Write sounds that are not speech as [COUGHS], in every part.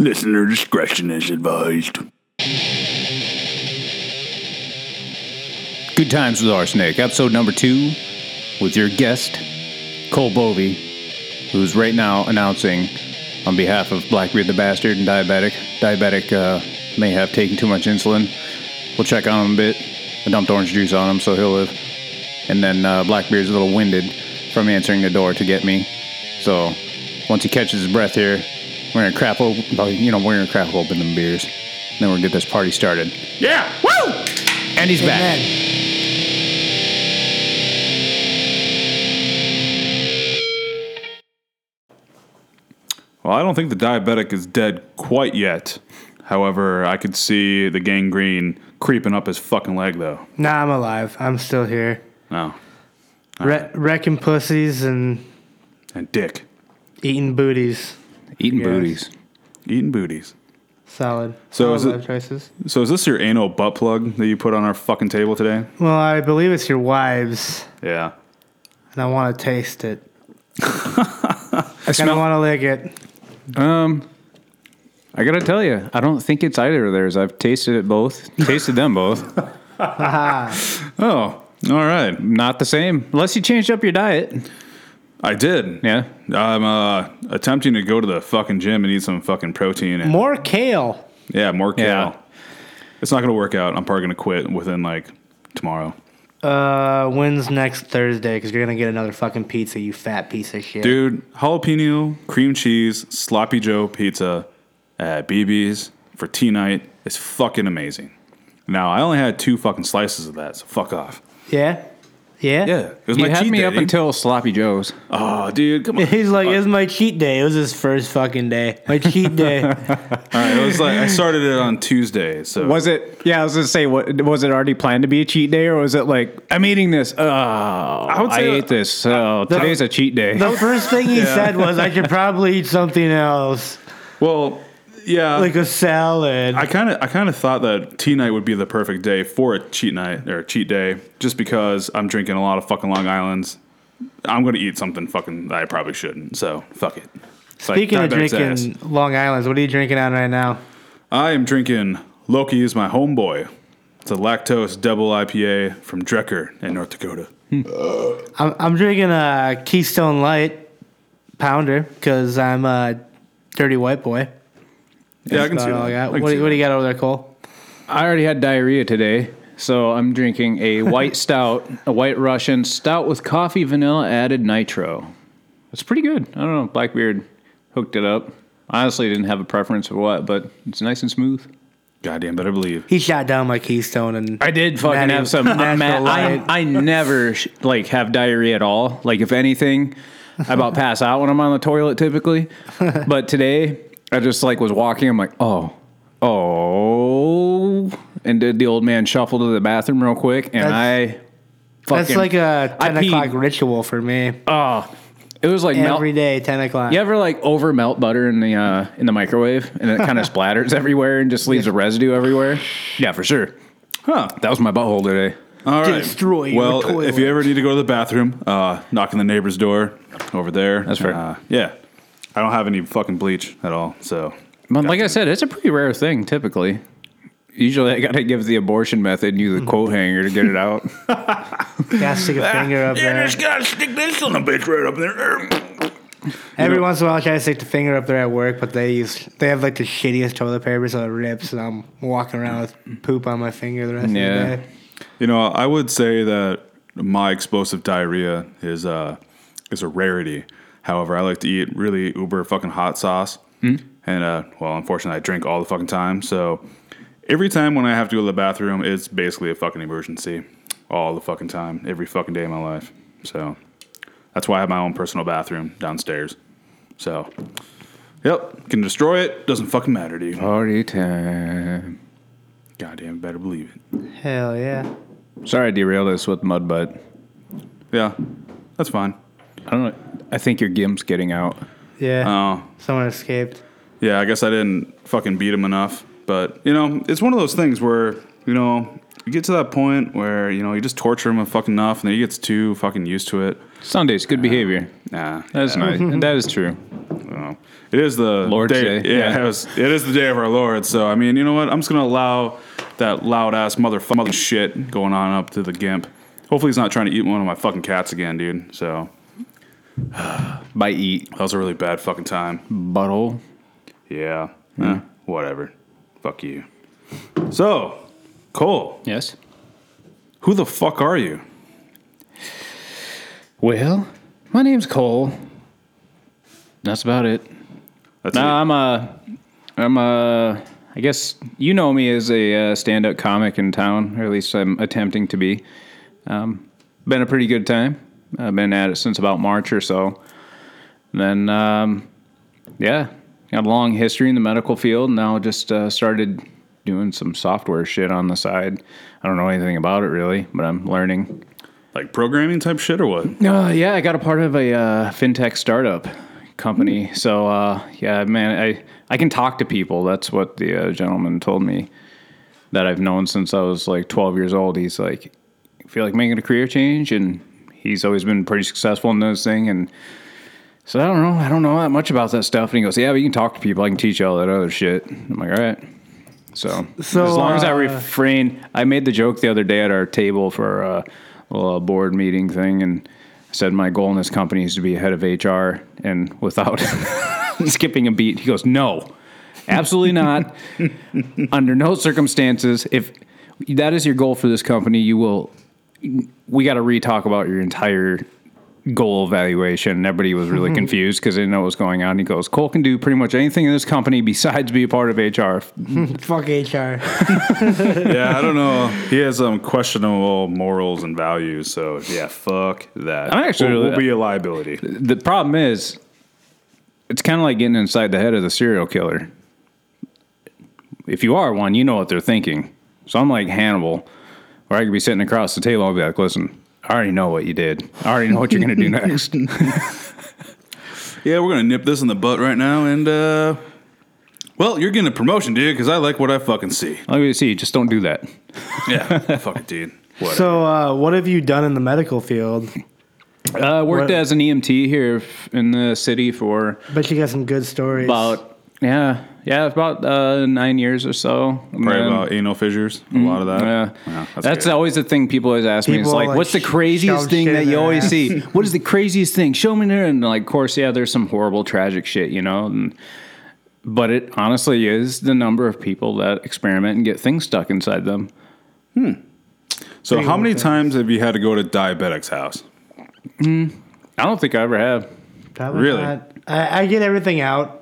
Listener discretion is advised. Good Times with Arsenic, episode number two, with your guest, Cole Boeve, who's right now announcing on behalf of Blackbeard the Bastard and Diabetic. Diabetic uh, may have taken too much insulin. We'll check on him a bit. I dumped orange juice on him, so he'll live. And then uh, Blackbeard's a little winded from answering the door to get me. So once he catches his breath here, we're gonna crap open, you know, we're gonna crap open them beers. Then we'll get this party started. Yeah! Woo! And he's back. Amen. Well, I don't think the diabetic is dead quite yet. However, I could see the gangrene creeping up his fucking leg, though. Nah, I'm alive. I'm still here. Oh. No. Re- wrecking pussies and And dick. eating booties. Eating Yes. booties. Eating booties. Solid. So Solid is it- choices. So is this your anal butt plug that you put on our fucking table today? Well, I believe it's your wives, Yeah. and I want to taste it. [LAUGHS] I I don't want to lick it. Um, I gotta tell you, I don't think it's either of theirs. I've tasted it both, tasted them both. [LAUGHS] Oh, all right. Not the same, unless you changed up your diet. I did. Yeah, I'm uh, attempting to go to the fucking gym and eat some fucking protein. And, More kale. yeah, more kale. Yeah. It's not going to work out. I'm probably going to quit within like tomorrow. Uh, when's next Thursday? Because you're gonna get another fucking pizza, you fat piece of shit. Dude, jalapeno, cream cheese, sloppy Joe pizza at BB's for tea night is fucking amazing. Now, I only had two fucking slices of that, so fuck off. Yeah. Yeah. Yeah, it was you my had cheat me day. up until Sloppy Joe's. Oh, dude, come [LAUGHS] on. He's like, it was my cheat day. It was his first fucking day. My cheat day. [LAUGHS] All right, it was like I started it on Tuesday, so Was it? Yeah, I was gonna say, what was it already planned to be a cheat day, or was it like I'm eating this? Oh, I, would say- ate this. So today's a cheat day. the first thing he said was, I should probably eat something else, well, yeah. like a salad. I kind of I kind of thought that tea night would be the perfect day for a cheat night or a cheat day, just because I'm drinking a lot of fucking Long Island's. I'm gonna eat something fucking that I probably shouldn't. So fuck it. It's like Speaking of drinking ass. Long Island's, what are you drinking on right now? I am drinking Loki is my homeboy. It's a lactose double IPA from Drekker in North Dakota. Hmm. I'm, I'm drinking a Keystone Light pounder because I'm a dirty white boy. Yeah, I can That's see about all that. I got. I can What, see do- what do you got over there, Cole? I already had diarrhea today, so I'm drinking a [LAUGHS] white stout, a white Russian stout with coffee, vanilla, added nitro. It's pretty good. I don't know. Blackbeard hooked it up. Honestly didn't have a preference for what, but it's nice and smooth. Goddamn, better believe. He shot down my Keystone and I did fucking Natty- have some. [LAUGHS] Natural man, I, I never sh- like have diarrhea at all. Like if anything, I about [LAUGHS] pass out when I'm on the toilet typically. But today, I just like was walking. I'm like, oh, oh, and did the old man shuffle to the bathroom real quick, and I. that's Fucking, like a I 10 peed. o'clock ritual for me. Oh, it was like melt. Every day, 10 o'clock. You ever like over melt butter in the uh, in the microwave and it kind of [LAUGHS] splatters everywhere and just leaves a residue everywhere? Yeah, for sure. Huh. That was my butthole today. All right. Destroy your well, toilet. if you ever need to go to the bathroom, uh, knock on the neighbor's door over there. That's fair. Uh, yeah. I don't have any fucking bleach at all, so But like I said, it's a pretty rare thing typically. Usually, I got to give the abortion method and use the coat hanger to get it out. [LAUGHS] gotta stick a finger up there. Yeah, just gotta stick this on the bitch right up there. Every once in a while, I try to stick the finger up there at work, but they use they have like the shittiest toilet paper, so it rips, and I'm walking around with poop on my finger the rest Yeah. of the day. You know, I would say that my explosive diarrhea is uh is a rarity. However, I like to eat really uber fucking hot sauce, and uh, well, unfortunately, I drink all the fucking time. So every time when I have to go to the bathroom, it's basically a fucking emergency, all the fucking time, every fucking day of my life. So that's why I have my own personal bathroom downstairs. So, yep, can destroy it. Doesn't fucking matter, dude. Party time. Goddamn, better believe it. Hell yeah. Sorry, I derailed this with mud butt. Yeah, that's fine. I don't know. I think your gimp's getting out. Yeah. Oh, Someone escaped. Yeah, I guess I didn't fucking beat him enough. But, you know, it's one of those things where, you know, you get to that point where, you know, you just torture him fucking enough and then he gets too fucking used to it. Sundays, good behavior. Nah. That's nice. And that is true. don't. It is the Lord's day. Day, Yeah, yeah. It, was, it is the day of our Lord. So I mean, you know what? I'm just gonna allow that loud ass motherfucker mother shit going on up to the gimp. Hopefully, he's not trying to eat one of my fucking cats again, dude. So [SIGHS] By eat that was a really bad fucking time. butthole. Yeah. Eh, whatever. Fuck you. So, Cole, Yes. who the fuck are you? Well, my name's Cole. That's about it. That's No, it. I'm a, I'm a, I guess you know me as a uh, stand-up comic in town, or at least I'm attempting to be. Um, been a pretty good time. I've been at it since about March or so. then, um, yeah, got a long history in the medical field. Now just uh, started doing some software shit on the side. I don't know anything about it really, but I'm learning. like programming type shit or what? Uh, yeah, I got a part of a uh, fintech startup company. So uh, yeah, man, I I can talk to people. That's what the uh, gentleman told me that I've known since I was like 12 years old. He's like, feel like making a career change, and he's always been pretty successful in this thing. And so I don't know, I don't know that much about that stuff. And he goes, Yeah, but you can talk to people. I can teach you all that other shit. I'm like, All right. So, So, as long as I uh, refrain, I made the joke the other day at our table for a little uh, board meeting thing, and I said my goal in this company is to be head of HR. And without [LAUGHS] skipping a beat, he goes, "No, absolutely not. [LAUGHS] Under no circumstances, if that is your goal for this company, you will. We got to re-talk about your entire." Goal evaluation. And Everybody was really mm-hmm. confused because they didn't know what was going on. He goes, Cole can do pretty much anything in this company besides be a part of HR. [LAUGHS] Fuck HR. [LAUGHS] yeah, I don't know. He has some questionable morals and values. So yeah, fuck that. I'm actually will really- be a liability. The problem is, it's kind of like getting inside the head of the serial killer. If you are one, you know what they're thinking. So I'm like Hannibal, where I could be sitting across the table and be like, listen, I already know what you did. I already know what you're going to do [LAUGHS] next. [LAUGHS] Yeah, we're gonna nip this in the butt right now, and uh, well, you're getting a promotion, dude, because I like what I fucking see. Let me see. Just don't do that. Yeah, [LAUGHS] fuck it, dude. What? So, uh, what have you done in the medical field? Uh, worked What- as an EMT here in the city for But you got some good stories. about, yeah, yeah, about uh, nine years or so. And Probably then- about anal fissures. A lot of that. Yeah, Yeah, that's, good. always the thing people always ask me. It's like, like, what's the craziest thing that you their always ass. see? [LAUGHS] what is the craziest thing? Show me there. And like, of course, yeah, there's some horrible, tragic shit, you know. And, but it honestly is the number of people that experiment and get things stuck inside them. Hmm. So, Pretty how many well times have you had to go to diabetic's house? I don't think I ever have. Probably Really? not. I, I get everything out.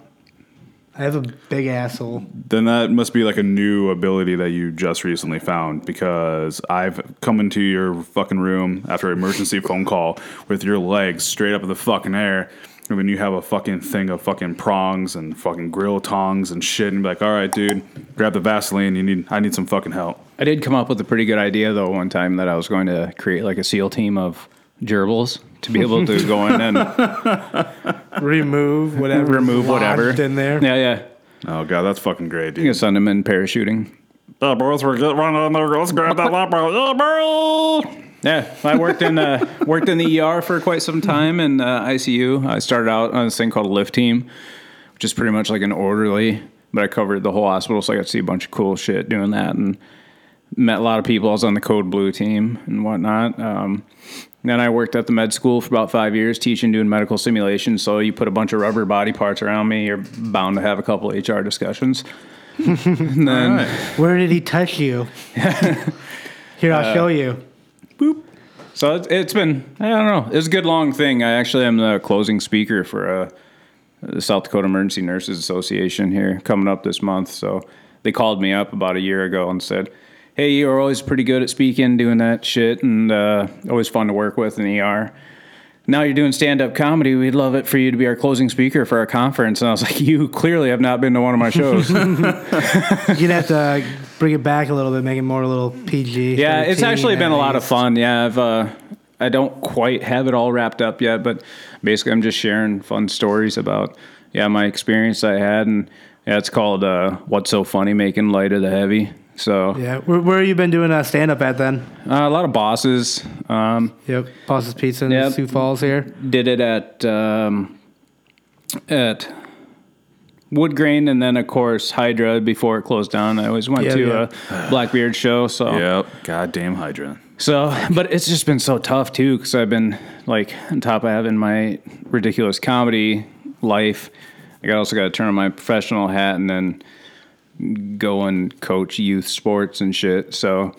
I have a big asshole. Then that must be like a new ability that you just recently found because I've come into your fucking room after an emergency [LAUGHS] phone call with your legs straight up in the fucking air. And then you have a fucking thing of fucking prongs and fucking grill tongs and shit, and be like, "All right, dude, grab the Vaseline. You need, I need some fucking help." I did come up with a pretty good idea though one time that I was going to create like a SEAL team of gerbils to be able to go in and [LAUGHS] Remove whatever. remove whatever in there. Yeah, yeah. Oh god, that's fucking great, You can send them in parachuting. The boys were get run on there. Let's grab that lap, bro. Yeah, bro. Yeah, I worked in uh, worked in the ER for quite some time in uh, ICU. I started out on this thing called a lift team, which is pretty much like an orderly, but I covered the whole hospital, so I got to see a bunch of cool shit doing that, and met a lot of people. I was on the Code Blue team and whatnot. Um, then I worked at the med school for about five years, teaching, doing medical simulations. So you put a bunch of rubber body parts around me, you're bound to have a couple HR discussions. [LAUGHS] and then. Where did he touch you? [LAUGHS] Here, I'll show you. Boop. So it's, it's been I don't know it's a good long thing. I actually am the closing speaker for uh, the South Dakota Emergency Nurses Association here coming up this month. So they called me up about a year ago and said, "Hey, you're always pretty good at speaking, doing that shit, and uh, always fun to work with in the ER." Now you're doing stand up comedy. We'd love it for you to be our closing speaker for our conference. And I was like, You clearly have not been to one of my shows. [LAUGHS] Gonna have to bring it back a little bit, make it more a little PG. Yeah, it's actually been a lot of fun. Yeah, I've uh, I don't quite have it all wrapped up yet, but basically I'm just sharing fun stories about yeah my experience I had, and yeah, it's called uh, "What's So Funny Making Light of the Heavy." So Yeah, where, where have you been doing uh, stand up at then? uh, a lot of bosses um, Yep, Boss's Pizza in Yep. Sioux Falls here. did it at um, at Wood Grain, and then of course Hydra before it closed down. I always went Yeah, to yeah. a Blackbeard show. So Yep. Goddamn Hydra. so, but it's just been so tough too because I've been like on top of having my ridiculous comedy life. I also got to turn on my professional hat and then go and coach youth sports and shit. So,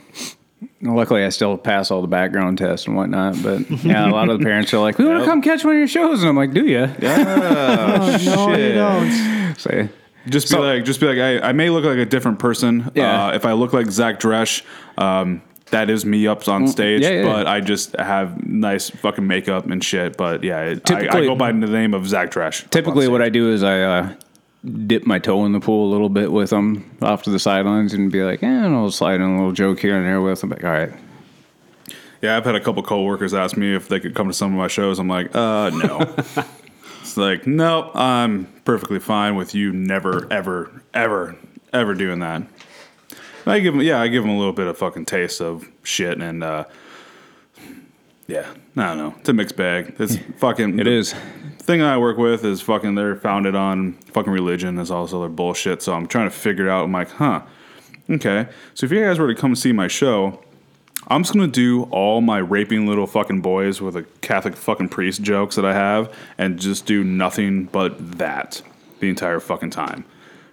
luckily, I still pass all the background tests and whatnot. But yeah, a lot of the parents are like, "We want to come catch one of your shows," and I'm like, "Do you?" [LAUGHS] no, you don't. Say, Just be So- like, just be like, I, I may look like a different person. Yeah. Uh, if I look like Zach Dresch, um, that is me up on stage. Mm, yeah, yeah. But I just have nice fucking makeup and shit. But yeah, I, I Typically- go by the name of Zach Dresch. up Typically, what. I do is I uh, dip my toe in the pool a little bit with them off to the sidelines and be like, eh, and I'll slide in a little joke here and there with them. Like, all right, Yeah, I've had a couple coworkers ask me if they could come to some of my shows. I'm like, uh, no. [LAUGHS] it's like, no, I'm perfectly fine with you never, ever, ever, ever doing that. I give them, yeah, I give them a little bit of fucking taste of shit, and uh, yeah, I don't know. It's a mixed bag. It's fucking. it is. thing I work with is fucking. They're founded on fucking religion. Is also their bullshit. So I'm trying to figure out. I'm like, huh, okay. So if you guys were to come see my show, I'm just gonna do all my raping little fucking boys with a Catholic fucking priest jokes that I have, and just do nothing but that the entire fucking time.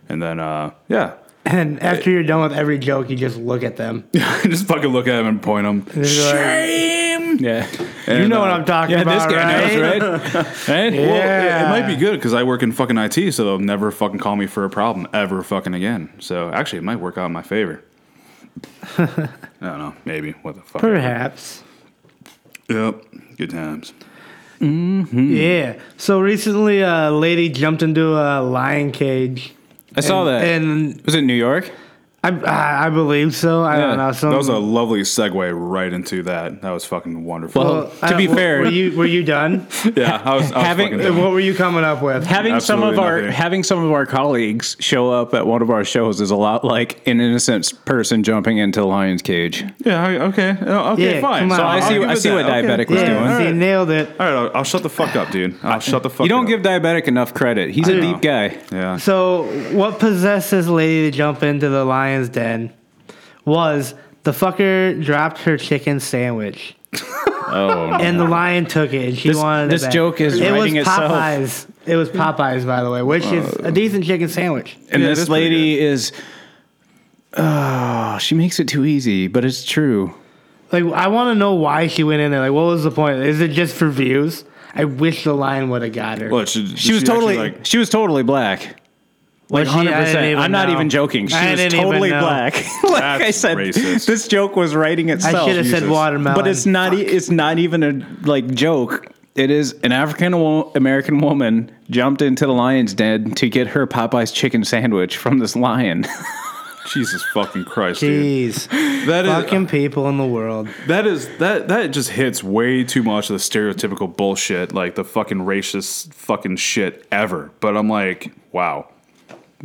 And then, uh, yeah, And after you're done with every joke, you just look at them. [LAUGHS] just fucking look at them and point them. Shame. Yeah. you know what I'm uh, talking Yeah, about, this guy right? knows, right? right? [LAUGHS] Yeah. Well, it, it might be good because I work in fucking IT, so they'll never fucking call me for a problem ever fucking again. So actually, it might work out in my favor. [LAUGHS] I don't know. Maybe. What the fuck? Perhaps. Yep. Good times. Mm-hmm. Yeah. So recently, a lady jumped into a lion cage. I saw that. And was it New York? I, I I believe so. I Yeah. don't know. Some, That was a lovely segue right into that. That was fucking wonderful. Well, to I- be w- fair- were you were you done? [LAUGHS] yeah, I was, I was having- fucking Uh, done. what were you coming up with? Having some of Absolutely our having some of our colleagues show up at one of our shows is a lot like an innocent person jumping into a lion's cage. Yeah. Okay. Oh, Okay. Yeah, fine. So I I'll see give I it see that. what Okay. diabetic was yeah, doing. see, Alright. nailed it. All right. I'll, I'll shut the fuck up, dude. I'll shut the fuck. You don't up. give diabetic enough credit. He's a Dude. deep guy. Yeah. So, what possessed this lady to jump into the lion's den was the fucker dropped her chicken sandwich. [LAUGHS] Oh, and the lion took it, and she This- wanted this it back. joke is it was writing itself. Popeyes. It was Popeyes, by the way, which is a uh. decent chicken sandwich. and Yeah, this is pretty lady is. Oh, she makes it too easy, but it's true. Like, I want to know why she went in there. Like, what was the point? Is it just for views? I wish the lion would have got her. What, should, She was totally like. she was totally black. Like Was she? I hundred didn't percent. I'm not know. even joking. She I was totally black. [LAUGHS] like I said, racist. this joke was writing itself. I should have said watermelon. but it's not. e- It's not even a like joke. It is an African wo- American woman jumped into the lion's den to get her Popeye's chicken sandwich from this lion. [LAUGHS] Jesus fucking Christ, dude. Jeez. That is Fucking uh, people in the world. that is that that just hits way too much of the stereotypical bullshit, like the fucking racist fucking shit ever. But I'm like, wow.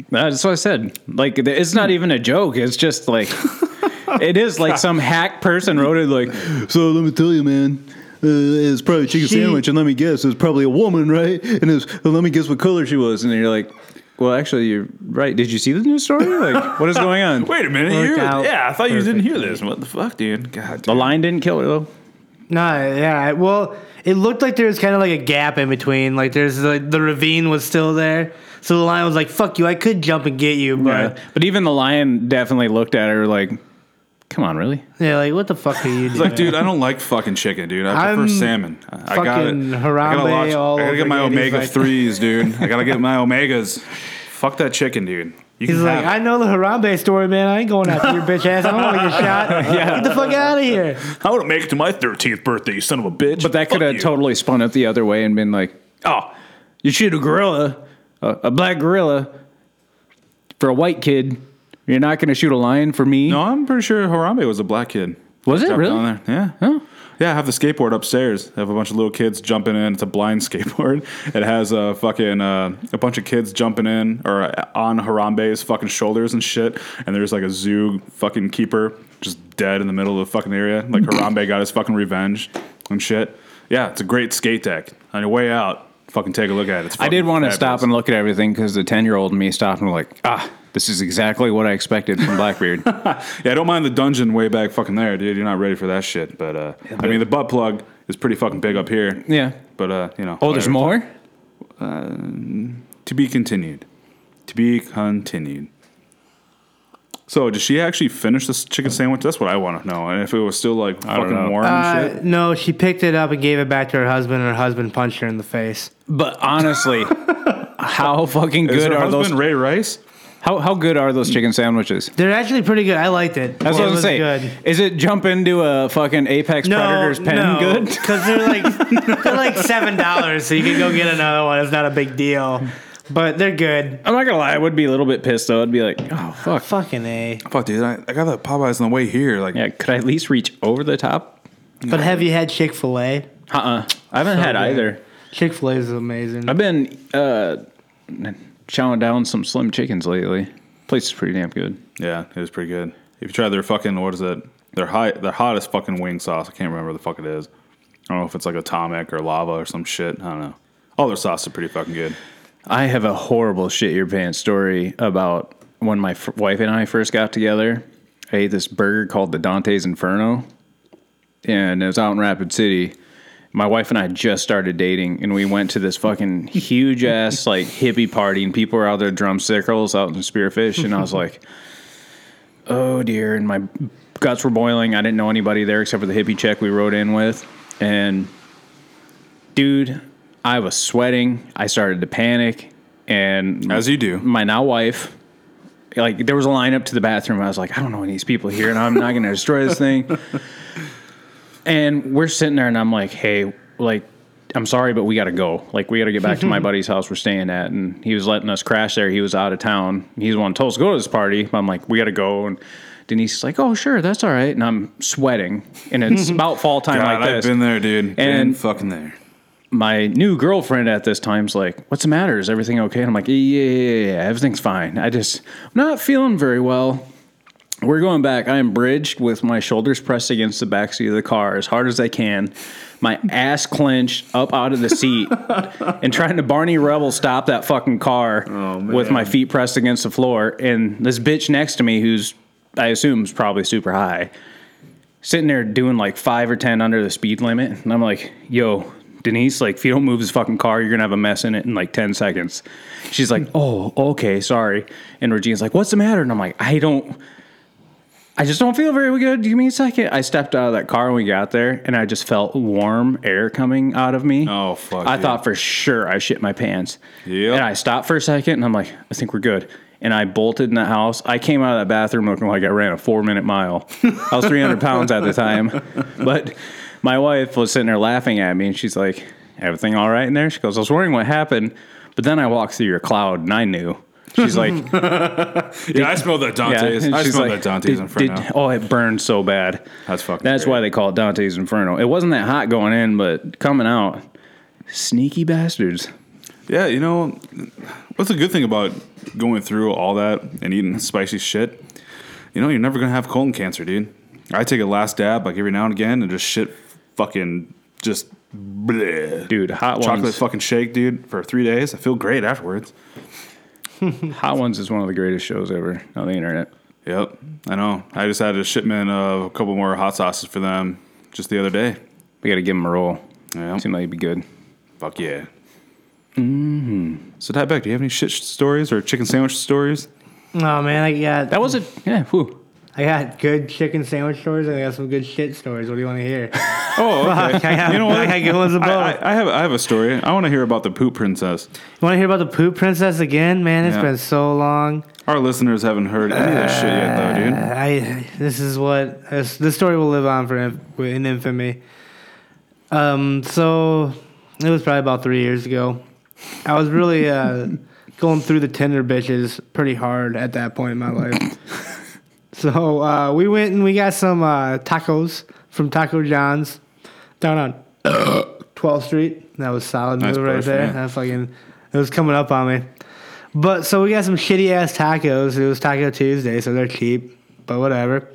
That's what I said. Like it's not even a joke. It's just like [LAUGHS] it is like some hack person wrote it. Like, so let me tell you, man. Uh, it's probably a chicken She- sandwich, and let me guess, it's probably a woman, right? And it's, well, let me guess what color she was, and then you're like, well, actually, you're right. Did you see the news story? Like, what is going on? [LAUGHS] Wait a minute, you out yeah, I thought you didn't hear this. What the fuck, dude? God, The line didn't kill her though. No, yeah. Well, it looked like there was kind of like a gap in between. Like there's like the ravine was still there, so the lion was like, "Fuck you! I could jump and get you, but Yeah. But even the lion definitely looked at her like, come on, really? yeah, like what the fuck are you doing?" It's like, dude, I don't like fucking chicken, dude. I prefer I'm salmon. I, I got it. fucking I gotta, Harambe watch, all I gotta get over my Getty's omega right threes, [LAUGHS] dude. I gotta get my omegas. Fuck that chicken, dude. You He's can like, have I know the Harambe story, man. I ain't going after your bitch ass. I don't want to get [LAUGHS] shot. Get the fuck out of here. I want to make it to my 13th birthday, you son of a bitch. But that could have you. totally spun it the other way and been like, oh, you shoot a gorilla, a, a black gorilla, for a white kid. You're not going to shoot a lion for me. No, I'm pretty sure Harambe was a black kid. Was it really? there. Yeah. Huh? Yeah, I have the skateboard upstairs. I have a bunch of little kids jumping in. It's a blind [LAUGHS] skateboard. It has a fucking uh, a bunch of kids jumping in or on Harambe's fucking shoulders and shit. And there's like a zoo fucking keeper just dead in the middle of the fucking area. Like Harambe got his fucking revenge and shit. Yeah, it's a great skate deck. On your way out, fucking take a look at it. I did want to stop and look at everything because the 10 year old me stopped and was like, ah, this is exactly what I expected from Blackbeard. [LAUGHS] Yeah, I don't mind the dungeon way back fucking there, dude. You're not ready for that shit. But uh, I mean, the butt plug is pretty fucking big up here. yeah. But uh, you know. Oh, there's more? To be continued. To be continued. So, did she actually finish this chicken sandwich? That's what I want to know. And if it was still like don't fucking know. warm and Uh, shit. no, she picked it up and gave it back to her husband, and her husband punched her in the face. But honestly, [LAUGHS] how fucking Is good her are husband those? Ray Rice? How, how good are those chicken sandwiches? They're actually pretty good. I liked it. That's it what I was was saying. good. Is it jump into a fucking Apex Predators pen good? Because they're like [LAUGHS] they're like seven dollars, so you can go get another one. It's not a big deal, but they're good. I'm not gonna lie, I would be a little bit pissed though. I'd be like, oh fuck. Fucking a. Fuck, dude. I, I got the Popeyes on the way here. Like, Yeah, could I at least reach over the top? But have you had Chick Fil A? Uh uh I haven't had good. either. Chick Fil A is amazing. I've been uh chowing down some slim chickens lately. Place is pretty damn good. yeah, it was pretty good. If you try their fucking, what is it? Their high, their hottest fucking wing sauce. I can't remember what the fuck it is. I don't know if it's like atomic or lava or some shit. I don't know. All their sauce are pretty fucking good. I have a horrible shit your pants story about when my f- wife and I first got together. I ate this burger called the Dante's Inferno, and it was out in Rapid City. My wife and I just started dating, and we went to this fucking huge ass [LAUGHS] like hippie party, and people were out there drum circles out in Spearfish, and I was like, [LAUGHS] "Oh dear!" And my guts were boiling. I didn't know anybody there except for the hippie chick we rode in with, and dude, I was sweating. I started to panic, and As you do. my now wife, like there was a line up to the bathroom. I was like, I don't know any of these people here, and I'm not going to destroy this thing. [LAUGHS] And we're sitting there, and I'm like, hey, like. I'm sorry, but we got to go. Like, we got to get back to my [LAUGHS] buddy's house we're staying at. And he was letting us crash there. He was out of town. He's one told us to go to this party. I'm like, we got to go. And Denise is like, oh, sure, that's all right. And I'm sweating. And it's [LAUGHS] about fall time God, like I've this been there, dude. been And- fucking there. My new girlfriend at this time's like, "What's the matter? Is everything okay?" And I'm like, "Yeah, yeah, yeah, yeah, everything's fine. I just I'm not feeling very well." We're going back. I am bridged with my shoulders pressed against the backseat of the car as hard as I can, my ass clenched up out of the seat, [LAUGHS] and trying to Barney Rubble stop that fucking car oh, with my feet pressed against the floor. And this bitch next to me, who's I assume is probably super high, sitting there doing like five or ten under the speed limit, and I'm like, "Yo, Denise, like if you don't move this fucking car, you're gonna have a mess in it in like ten seconds." She's like, "Oh, oh okay, sorry." And Regina's like, "What's the matter?" And I'm like, "I don't." I just don't feel very good. Give me a second. I stepped out of that car when we got there, and I just felt warm air coming out of me. Oh, fuck, I yeah. thought for sure I shit my pants. Yeah. And I stopped for a second, and I'm like, I think we're good. And I bolted in the house. I came out of that bathroom looking like I ran a four minute mile. I was 300 pounds at the time. [LAUGHS] But my wife was sitting there laughing at me, and she's like, Everything all right in there? She goes, I was wondering what happened. But then I walked through your cloud, and I knew. She's like, [LAUGHS] Yeah, I smelled that Dante's. and I smelled like, that Dante's "Did- Inferno. did- oh, it burned so bad. That's fucking That's great. why they call it Dante's Inferno. It wasn't that hot going in, but coming out, sneaky bastards. Yeah, you know, what's the good thing about going through all that and eating spicy shit? You know, you're never gonna have colon cancer, dude. I take a last dab like every now and again and just shit fucking just bleh. Dude, hot chocolate ones. fucking shake, dude, for three days. I feel great afterwards. [LAUGHS] Hot Ones is one of the greatest shows ever on the internet. Yep, I know. I just had a shipment of a couple more hot sauces for them just the other day. We got to give them a roll. Yeah, Seemed like he'd be good. fuck yeah. Mm-hmm. So, Diabetic, do you have any shit stories or chicken sandwich stories? Oh man, I got That was it. Yeah. Whew. I got good chicken sandwich stories and I got some good shit stories. What do you want to hear? [LAUGHS] Oh, okay. I got, You know what? I got good ones of. I, I, I have I have a story. I want to hear about the poop princess. you want to hear about the poop princess again? Man, it's Yeah. been so long. Our listeners haven't heard any of that shit yet, though, dude. I this is what this, this story will live on for in infamy. Um, so it was probably about three years ago. I was really uh, [LAUGHS] going through the Tinder bitches pretty hard at that point in my life. [LAUGHS] so uh, we went and we got some uh, tacos from Taco John's down on [COUGHS] 12th Street. That was solid Nice move right there. yeah. That fucking it was coming up on me. But so we got some shitty ass tacos. It was Taco Tuesday, so they're cheap, but whatever.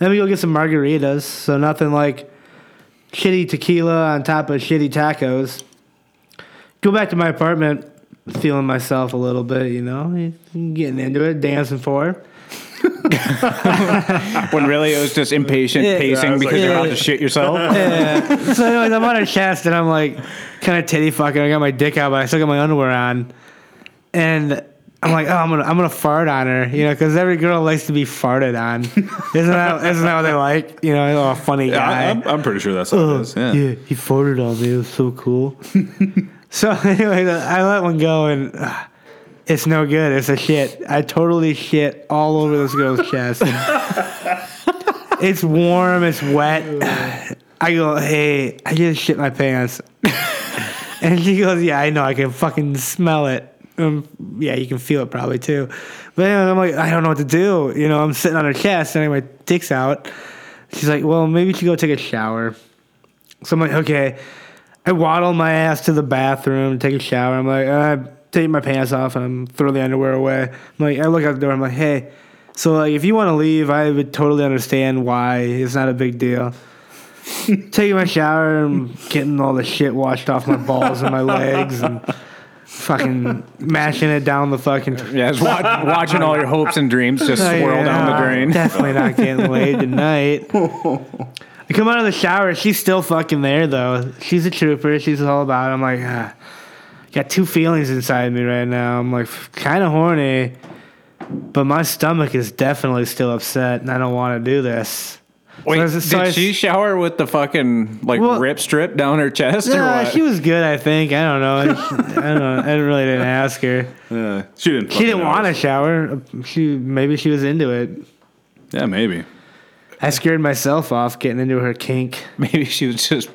Then we go get some margaritas. So nothing like shitty tequila on top of shitty tacos. go back to my apartment, feeling myself a little bit, you know, getting into it, dancing for her. [LAUGHS] When really it was just impatient Yeah. pacing Yeah, because like- you're about to shit yourself. [LAUGHS] Yeah. so anyways, I'm on her chest and I'm like kind of titty fucking. I got my dick out, but I still got my underwear on, and I'm like, oh, I'm gonna I'm gonna fart on her, you know, because every girl likes to be farted on. isn't that isn't that what they like? You know, oh, a funny Yeah, guy. I, am I'm pretty sure that's how Oh, it is. Yeah. yeah, he farted on me. It was so cool. [LAUGHS] so anyway, I let one go and uh, it's no good. It's a shit. I totally shit all over this girl's chest. [LAUGHS] it's warm. It's wet. I go, hey, I just shit my pants. [LAUGHS] and she goes, yeah, I know. I can fucking smell it. Um, yeah, you can feel it probably too. But anyway, I'm like, I don't know what to do. You know, I'm sitting on her chest and I my dick's out. She's like, well, maybe you should go take a shower. So I'm like, okay. I waddle my ass to the bathroom, take a shower. I'm like, uh, take my pants off and I'm throw the underwear away. I'm like, I look out the door. I'm like, hey, so like if you want to leave, I would totally understand why. It's not a big deal. [LAUGHS] Taking my shower and getting all the shit washed off my balls and my legs and fucking mashing it down the fucking. [LAUGHS] Yeah, just wa- watching all your hopes and dreams just swirl down the drain. [LAUGHS] Definitely not getting laid tonight. I come out of the shower. She's still fucking there though. She's a trooper. She's all about. It. I'm like, ah, got two feelings inside me right now. I'm like, kind of horny, but my stomach is definitely still upset, and I don't want to do this. Wait, So so did she shower with the fucking like Well- rip strip down her chest or Yeah, she was good. I think. I don't know. I, I [LAUGHS] don't know. I really didn't ask her. Yeah. She didn't. She didn't want to shower. She maybe she was into it. Yeah, maybe. I scared myself off getting into her kink. [LAUGHS] Maybe she was just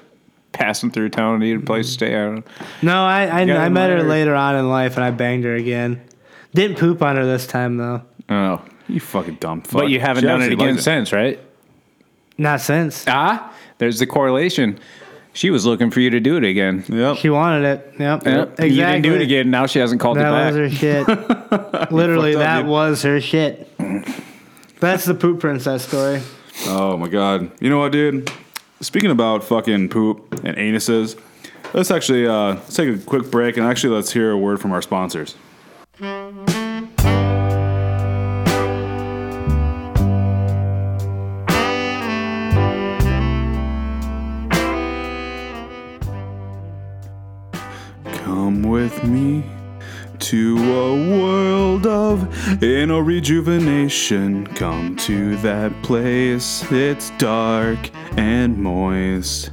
passing through town and needed a place to stay. I don't know. No, I I, I met her later on in life, and I banged her again. Didn't poop on her this time though. Oh, You fucking dumb fuck. but you haven't She done it obviously again likes since, right? Not since Ah, there's the correlation. She was looking for you to do it again. Yep. she wanted it. Yep, Yep. exactly. You didn't do it again. Now she hasn't called That [LAUGHS] you back. was her shit. Literally, fucked up, that dude. was her shit. That's the poop princess story. Oh my god. You know what, dude? Speaking about fucking poop and anuses, let's actually uh, let's take a quick break and actually let's hear a word from our sponsors. Of inner rejuvenation. Come to that place, it's dark and moist.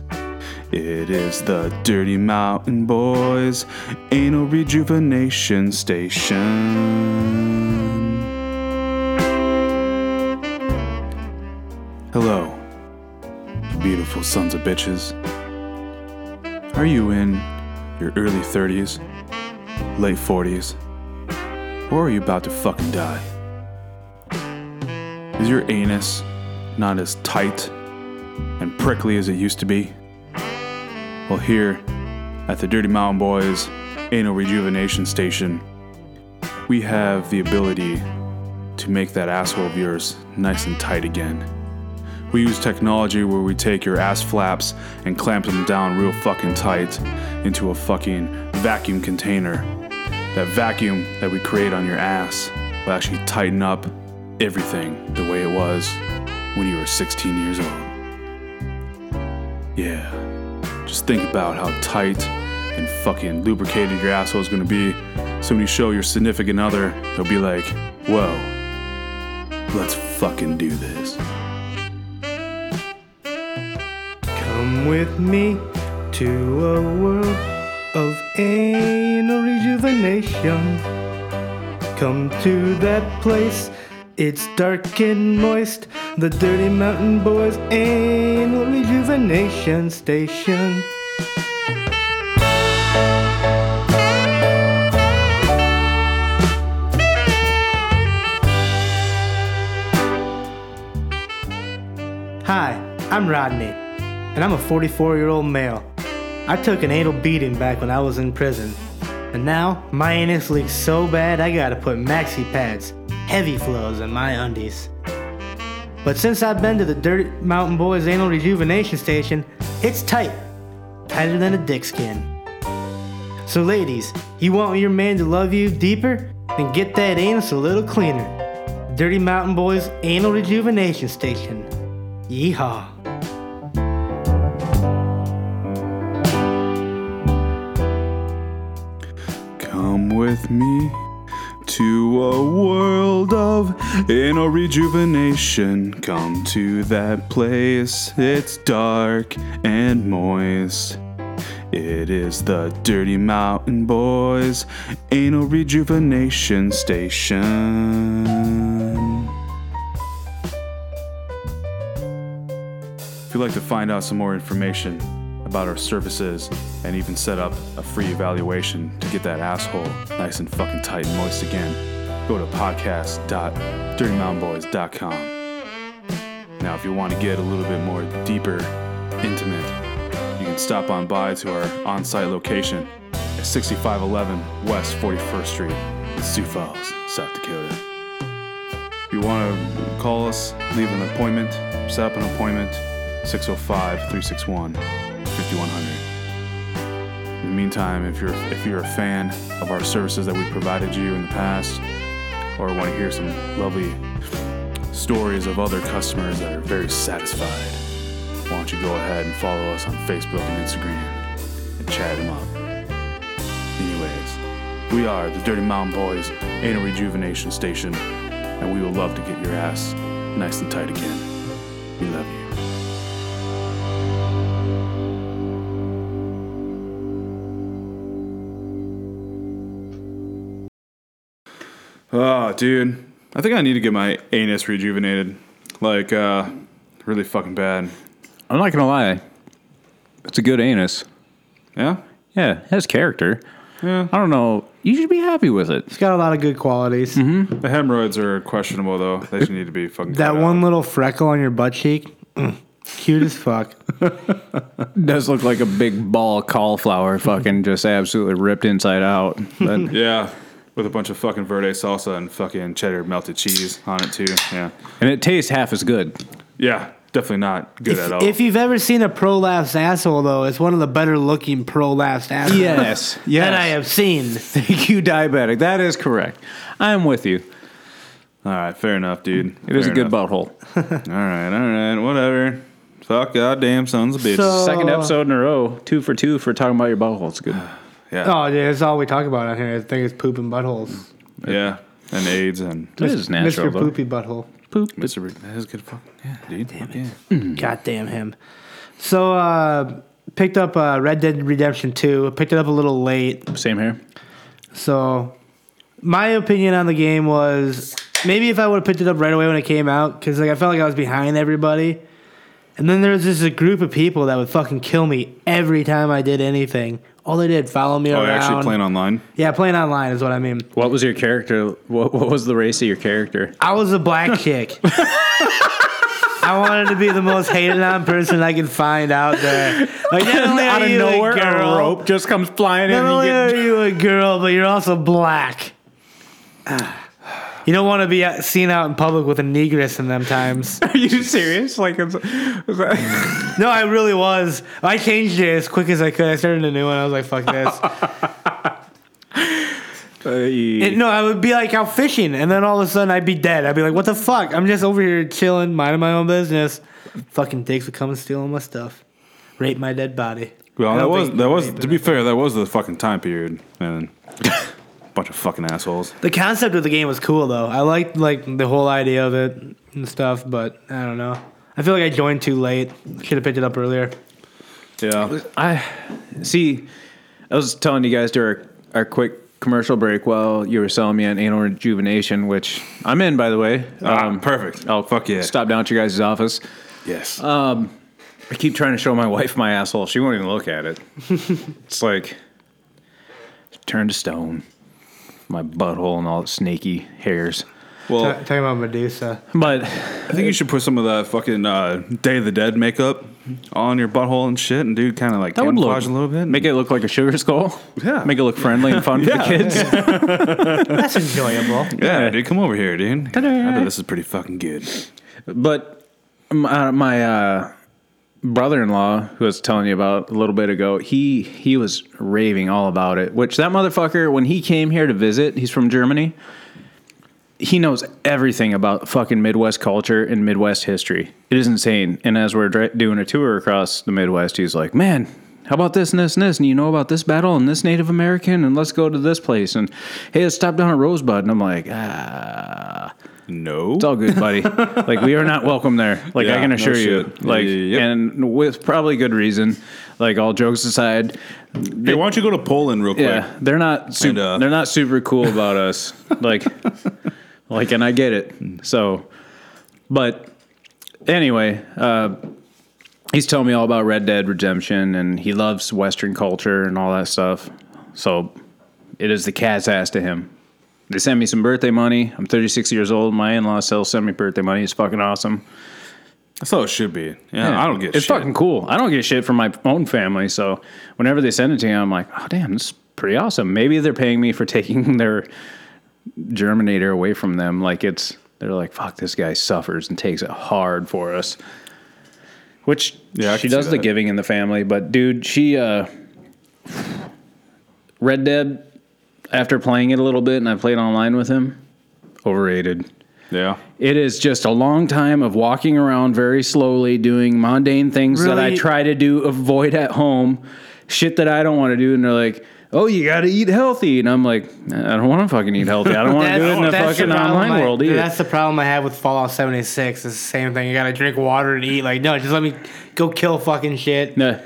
It is the Dirty Mountain Boys Anal Rejuvenation Station. Hello, beautiful sons of bitches. Are you in your early 30s, late 40s, or are you about to fucking die? Is your anus not as tight and prickly as it used to be? Well, here at the Dirty Mountain Boys Anal Rejuvenation Station, we have the ability to make that asshole of yours nice and tight again. We use technology where we take your ass flaps and clamp them down real fucking tight into a fucking vacuum container. That vacuum that we create on your ass will actually tighten up everything the way it was when you were 16 years old. Yeah. Just think about how tight and fucking lubricated your asshole is gonna be. So when you show your significant other, they'll be like, whoa, let's fucking do this. Come with me to a world of anal rejuvenation. Come to that place, it's dark and moist. The Dirty Mountain Boys Anal Rejuvenation Station. Hi, I'm Rodney, and I'm a 44 year old male. I took an anal beating back when I was in prison, and now my anus leaks so bad I gotta put maxi pads, heavy flows in my undies. But since I've been to the Dirty Mountain Boys Anal Rejuvenation Station, it's tight, tighter than a dick skin. So, ladies, you want your man to love you deeper? Then get that anus a little cleaner. Dirty Mountain Boys Anal Rejuvenation Station. Yeehaw. With me to a world of inner rejuvenation. Come to that place, it's dark and moist. It is the Dirty Mountain Boys Anal Rejuvenation Station. If you'd like to find out some more information about our services and even set up a free evaluation to get that asshole nice and fucking tight and moist again, go to podcast.dirtymountainboys.com. Now, if you want to get a little bit more deeper, intimate, you can stop on by to our on site location at 6511 West 41st Street in Sioux Falls, South Dakota. If you want to call us, leave an appointment, set up an appointment, 605 361 5100. In the meantime, if you're if you're a fan of our services that we provided you in the past, or want to hear some lovely stories of other customers that are very satisfied, why don't you go ahead and follow us on Facebook and Instagram and chat them up. Anyways, we are the Dirty Mountain Boys Anal Rejuvenation Station, and we would love to get your ass nice and tight again. We love you. Oh, dude. I think I need to get my anus rejuvenated. Like, uh, really fucking bad. I'm not gonna lie. It's a good anus. Yeah? Yeah, it has character. Yeah. I don't know. You should be happy with it. It's got a lot of good qualities. The hemorrhoids are questionable, though. They should need to be fucking That cut one out. little freckle on your butt cheek, mm, cute as fuck. [LAUGHS] does look like a big ball of cauliflower, fucking just absolutely ripped inside out. But [LAUGHS] Yeah. With a bunch of fucking verde salsa and fucking cheddar melted cheese on it, too. Yeah. and it tastes half as good. Yeah. Definitely not good at all. If you've ever seen a prolapsed asshole, though, it's one of the better looking prolapsed assholes Yes, [LAUGHS] that. I have seen. [LAUGHS] Thank you, diabetic. That is correct. I am with you. all right. Fair enough, dude. It is a Fair good enough. butthole. [LAUGHS] All right. All right. Whatever. Fuck goddamn sons of bitches. So- Second episode in a row, two for two for talking about your butthole. It's good. Yeah. Oh, yeah, that's all we talk about on here. I think it's poop and buttholes. Yeah. And AIDS and It is natural. Mr. though. Poopy Butthole. Poop. Mr. Re- That is good fucking. Yeah, dude. Fuck yeah. God damn him. So, uh, picked up uh, Red Dead Redemption 2. Picked it up a little late. Same here. So, my opinion on the game was maybe if I would have picked it up right away when it came out, because like I felt like I was behind everybody. And then there was just a group of people that would fucking kill me every time I did anything. All they did, follow me Oh, around. actually playing online? yeah, playing online is what I mean. What was your character? What, what was the race of your character? I was a black [LAUGHS] chick. I wanted to be the most hated on person I could find out there. Like not only Out of you nowhere, a girl, a rope just comes flying in. not only you are you a girl, but you're also black. [SIGHS] [SIGHS] Ah. You don't want to be out- seen out in public with a negress in them times. [LAUGHS] are you serious? Like, it's, is that- [LAUGHS] No, I really was. I changed it as quick as I could. I started a new one. I was like, fuck this. [LAUGHS] And, no, I would be like out fishing, and then all of a sudden I'd be dead. I'd be like, "What the fuck? I'm just over here chilling, minding my own business." Fucking dicks would come and steal all my stuff, rape my dead body. Well, that was that was to be fair, that was the fucking time period, and bunch of fucking assholes. The concept of the game was cool though. I liked like the whole idea of it and stuff, but I don't know. I feel like I joined too late. Should have picked it up earlier. Yeah, I see. I was telling you guys during our, our quick commercial break while you were selling me on anal rejuvenation, which I'm in, by the way. um, perfect. I'll fuck yeah. Stop down at your guys' office. Yes. Um, I keep trying to show my wife my asshole. She won't even look at it. [LAUGHS] it's like turned to stone. My butthole and all its snaky hairs. well, Ta- talking about Medusa. But I think you should put some of that fucking uh, Day of the Dead makeup on your butthole and shit, and dude, kind of like that would look camouflage a little bit. Make it look like a sugar skull. Yeah. Make it look friendly and fun for the kids. [LAUGHS] That's enjoyable. yeah, dude, come over here, dude. Ta-da. I bet this is pretty fucking good. But my, my uh, brother-in-law who I was telling you about a little bit ago, he he was raving all about it. Which that motherfucker, when he came here to visit, he's from Germany. He knows everything about fucking Midwest culture and Midwest history. It is insane. And as we're doing a tour across the Midwest, he's like, "Man, how about this and this and this? And you know about this battle and this Native American? And let's go to this place. And hey, let's stop down at Rosebud." And I'm like, "Ah." No. It's all good, buddy. like we are not [LAUGHS] welcome there. Like I Yeah, can no assure you. Like Yep. and with probably good reason. Like all jokes aside, Hey, why don't you go to Poland real quick? yeah, they're not super, And, uh, they're not super cool about us. [LAUGHS] Like like and I get it. So but anyway, uh he's telling me all about Red Dead Redemption and he loves western culture and all that stuff. So it is the cat's ass to him. They sent me some birthday money. I'm 36 years old. My in-laws still send me birthday money. It's fucking awesome. That's how it should be. Yeah, I don't get shit. It's shit. fucking cool. I don't get shit from my own family. So whenever they send it to me, I'm like, oh damn, this is pretty awesome. Maybe they're paying me for [LAUGHS] taking their germinator away from them. Like it's they're like, fuck, this guy suffers and takes it hard for us. Which Yeah, she does the giving in the family, but dude, she uh [SIGHS] Red Dead after playing it a little bit and I played online with him, overrated. Yeah. It is just a long time of walking around very slowly, doing mundane things that I try to do avoid at home, shit that I don't want to do. And they're like, "Oh, you got to eat healthy," and I'm like, "I don't want to fucking eat healthy. I don't want to do it in the fucking problem online I- world either." That's the problem I have with Fallout 76. It's the same thing. You gotta drink water and eat. Like, no, just let me go kill fucking shit. Nah,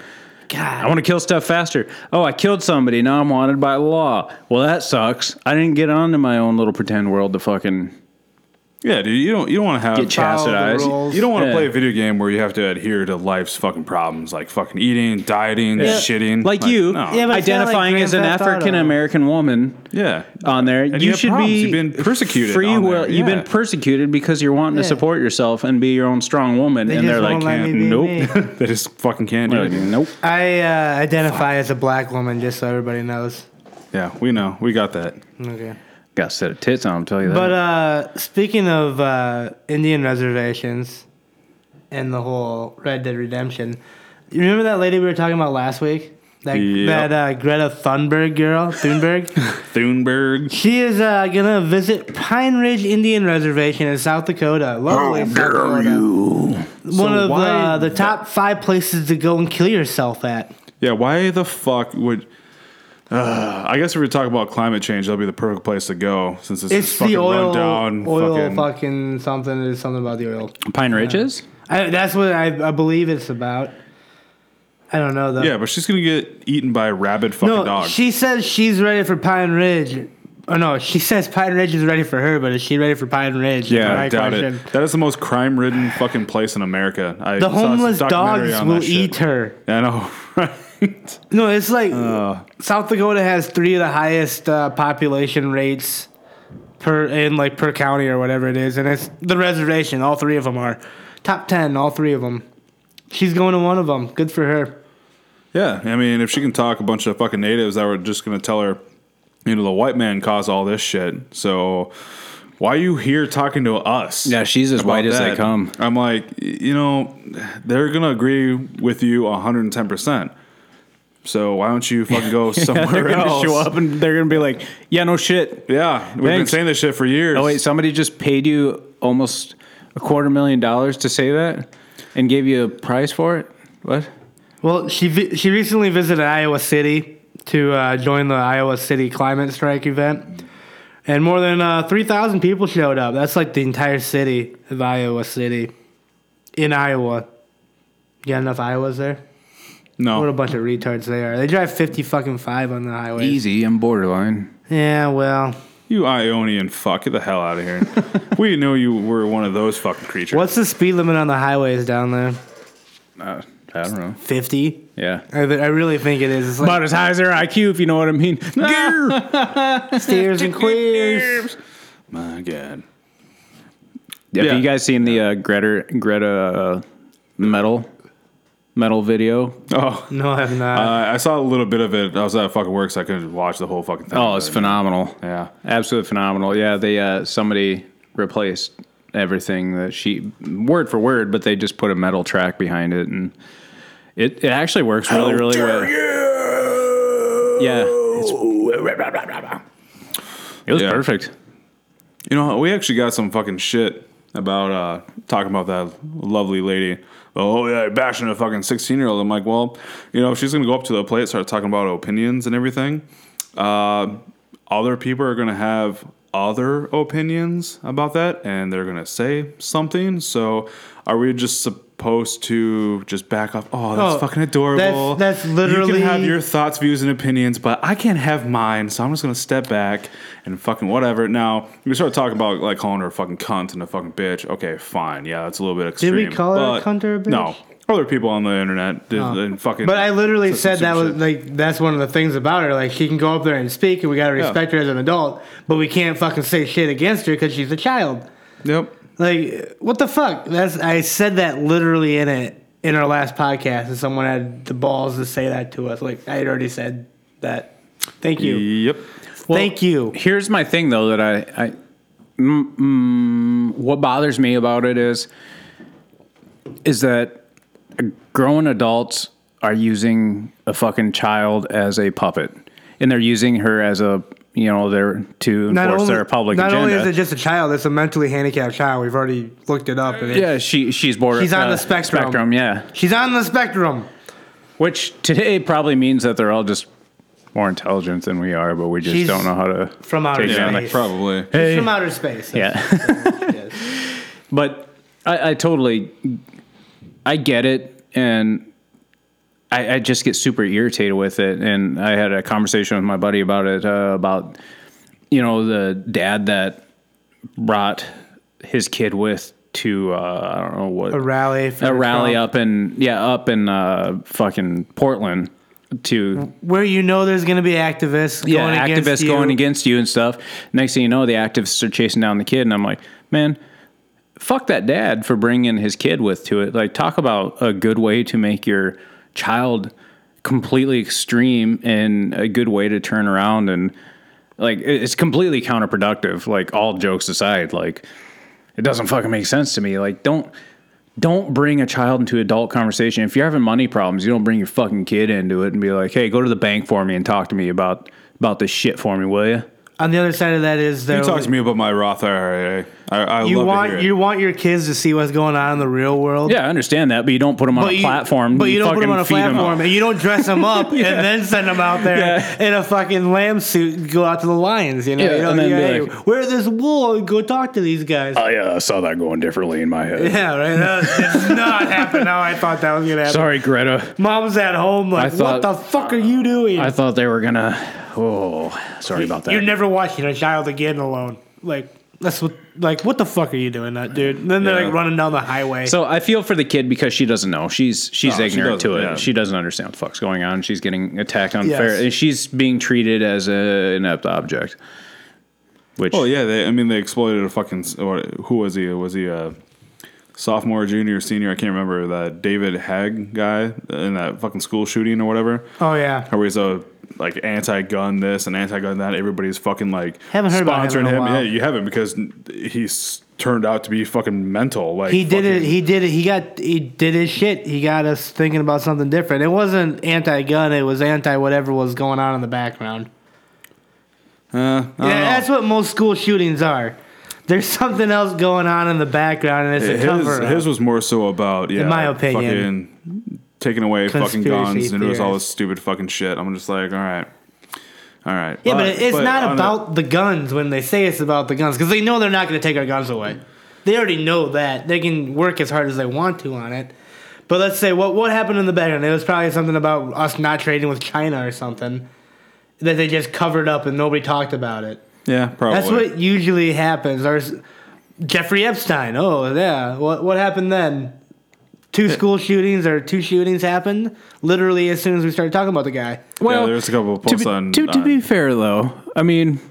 God. I want to kill stuff faster. Oh, I killed somebody. Now I'm wanted by law. Well, that sucks. I didn't get onto my own little pretend world to fucking Yeah, dude. You don't. You don't want to have. get Follow chastised. rules. You don't want to Yeah. play a video game where you have to adhere to life's fucking problems, like fucking eating, dieting, shitting, Like you, No. Yeah, but it's not like identifying as an Grand Theft Auto. African American woman. yeah. on there. And you you have should problems. be You've been persecuted Free on will. there. You've been persecuted because you're wanting to support yourself and be your own strong woman. They and they're like, won't let me be nope. [LAUGHS] they just fucking can't do it. nope. I uh, identify as a black woman, just so everybody knows. Yeah, we know. We got that. Okay. Got a set of tits on. I'll tell you that. But uh, speaking of uh, Indian reservations and the whole Red Dead Redemption, you remember that lady we were talking about last week? That, Yep. that uh, Greta Thunberg girl, Thunberg. [LAUGHS] Thunberg. she is uh, gonna visit Pine Ridge Indian Reservation in South Dakota. Lovely South Dakota. One of uh, the top five places to go and kill yourself at. Yeah, why the fuck would? Uh, [SIGHS] I guess if we talk about climate change, that'll be the perfect place to go since it's, It's this fucking the oil, rundown oil fucking. fucking, something. There's something about the oil. Pine Ridges. I, that's what I, I believe it's about. I don't know though. Yeah, but she's gonna get eaten by a rabid fucking no, dog. she says she's ready for Pine Ridge. Oh no, she says Pine Ridge is ready for her, but is she ready for Pine Ridge? Yeah, I doubt question. it. That is the most crime-ridden fucking place in America. I The saw homeless dogs will eat her. I know, [LAUGHS] right? [LAUGHS] No, it's like Uh. South Dakota has three of the highest uh, population rates per in like per county or whatever it is, and it's the reservation. All three of them are top ten. All three of them. She's going to one of them. Good for her. Yeah, I mean, if she can talk a bunch of fucking natives that were just gonna tell her, you know, the white man caused all this shit. So why are you here talking to us? Yeah, she's as about white as they come. I'm like, you know, they're gonna agree with you 110. percent So why don't you fucking go [LAUGHS] they're somewhere gonna else? show up and they're gonna be like, "Yeah, no shit." Yeah, we've been saying this shit for years. Oh wait, somebody just paid you almost a quarter million dollars to say that, and gave you a prize for it. What? Well, she vi- she recently visited Iowa City to uh, join the Iowa City climate strike event, and more than uh, three thousand people showed up. That's like the entire city of Iowa City, in Iowa. You got enough Iowas there? No, What a bunch of retards they are. They drive fifty fucking five on the highway. Easy, I'm borderline. Yeah, well, you Ionian fuck, get the hell out of here. [LAUGHS] we knew you were one of those fucking creatures. what's the speed limit on the highways down there? Uh, I don't know. Fifty. Yeah. I, I really think it is. It's like About as high as their IQ, if you know what I mean. [LAUGHS] [LAUGHS] steers and queers. My God. Have Yeah. you guys seen the uh, Greta Greta uh, metal metal video? Oh, No, I have not. uh, I saw a little bit of it. I was at fucking work, so I couldn't watch the whole fucking thing. Oh, it's phenomenal. Yeah. Absolutely phenomenal. Yeah, they uh, somebody replaced everything that she word for word, but they just put a metal track behind it, and It it actually works really really well. Yeah, it's- it was Yeah. perfect. You know, we actually got some fucking shit about uh, talking about that lovely lady. Oh yeah, bashing a fucking sixteen year old. I'm like, well, you know, if she's gonna go up to the plate, start talking about opinions and everything. Uh, other people are gonna have other opinions about that, and they're gonna say something. So, are we just supposed to just back off? Oh, that's Oh, fucking adorable. that's- that's You literally- can have your thoughts, views, and opinions, but I can't have mine. So I'm just gonna step back and fucking whatever. Now we start talking about like calling her a fucking cunt and a fucking bitch. Okay, fine. Yeah, that's a little bit extreme. Did we call her a cunt or a bitch? No, other people on the internet did oh. and fucking. But I literally said that was shit. like that's one of the things about her. Like she can go up there and speak, and we gotta respect her as an adult. But we can't fucking say shit against her because she's a child. Yep. Like what the fuck? That's I said that literally in it in our last podcast, and someone had the balls to say that to us. Like I had already said that. Thank you. Yep. Thank you. Here's my thing though that I, I mm, mm, what bothers me about it is is that grown adults are using a fucking child as a puppet, and they're using her as a you know they're to Not enforce only, their public not agenda. only is it just a child, it's a mentally handicapped child. We've already looked it up. And it- yeah, she she's border. She's on uh, the spectrum. Spectrum, yeah. She's on the spectrum. Which today probably means that they're all just more intelligent than we are, but we just She's don't know how to from outer take space. it. Yeah, probably. Hey. From outer space. Yeah. [LAUGHS] But I, I totally, I get it, and I, I just get super irritated with it. And I had a conversation with my buddy about it, uh, about you know the dad that brought his kid with to uh, I don't know what A rally. A rally Trump. up in yeah up in uh, fucking Portland to where you know there's going to be activists yeah, going against activists you. going against you and stuff. Next thing you know, the activists are chasing down the kid, and I'm like, man, fuck that dad for bringing his kid with to it. Like, talk about a good way to make your child completely extreme and a good way to turn around and like it's completely counterproductive. Like all jokes aside, like it doesn't fucking make sense to me. Like don't don't bring a child into adult conversation. If you're having money problems, you don't bring your fucking kid into it and be like, "Hey, go to the bank for me and talk to me about about this shit for me, will you?" On the other side of that is You talk to me about my Roth IRA. I, I you love to want hear it. you want your kids to see what's going on in the real world. Yeah, I understand that, but you don't put them on But a you, platform. but you don't put them on a platform, and you don't dress them up [LAUGHS] and then send them out there Yeah. in a fucking lamb suit and go out to the lions. You know, Yeah, you know, and then yeah, be hey, like- wear this wool and go talk to these guys. Oh yeah, I saw that going differently in my head. yeah, right. That did not happening how I thought that was gonna happen. Sorry, Greta. Mom's at home, like, thought- what the fuck are you doing? I thought they were gonna. Oh, sorry about that. You're never watching a child again alone. Like that's what. Like what the fuck are you doing, that dude? And then they're Yeah. like running down the highway. So I feel for the kid because she doesn't know. She's she's No, she ignorant to it. doesn't, yeah. She doesn't understand what the fuck's going on. She's getting attacked unfair, Yes. and she's being treated as a inept object. Which Oh yeah, they, I mean they exploited a fucking. Or who was he? Was he a sophomore, junior, senior? I can't remember. That David Hogg guy in that fucking school shooting or whatever. oh yeah. How he's a like anti-gun this and anti-gun that. Everybody's fucking like Haven't heard about him sponsoring him. Yeah, you haven't because he's turned out to be fucking mental. Like He did it. He did it. He got. He did his shit. He got us thinking about something different. It wasn't anti-gun. It was anti whatever was going on in the background. Uh, Yeah, know. that's what most school shootings are. There's something else going on in the background, and it's a cover his, his was more so about yeah, In my opinion. Taking away fucking guns and it was all this stupid fucking shit. I'm just like, all right, all right. Yeah, but, it's not on a- about the guns when they say it's about the guns because they know they're not going to take our guns away. They already know that they can work as hard as they want to on it. But let's say what what happened in the background? It was probably something about us not trading with China or something that they just covered up and nobody talked about it. yeah, probably. That's what usually happens. Or Jeffrey Epstein. Oh yeah, what what happened then? Two school shootings or two shootings happened literally as soon as we started talking about the guy. well, yeah, there's a couple of to be, on. to, to on- be fair though, I mean. [LAUGHS]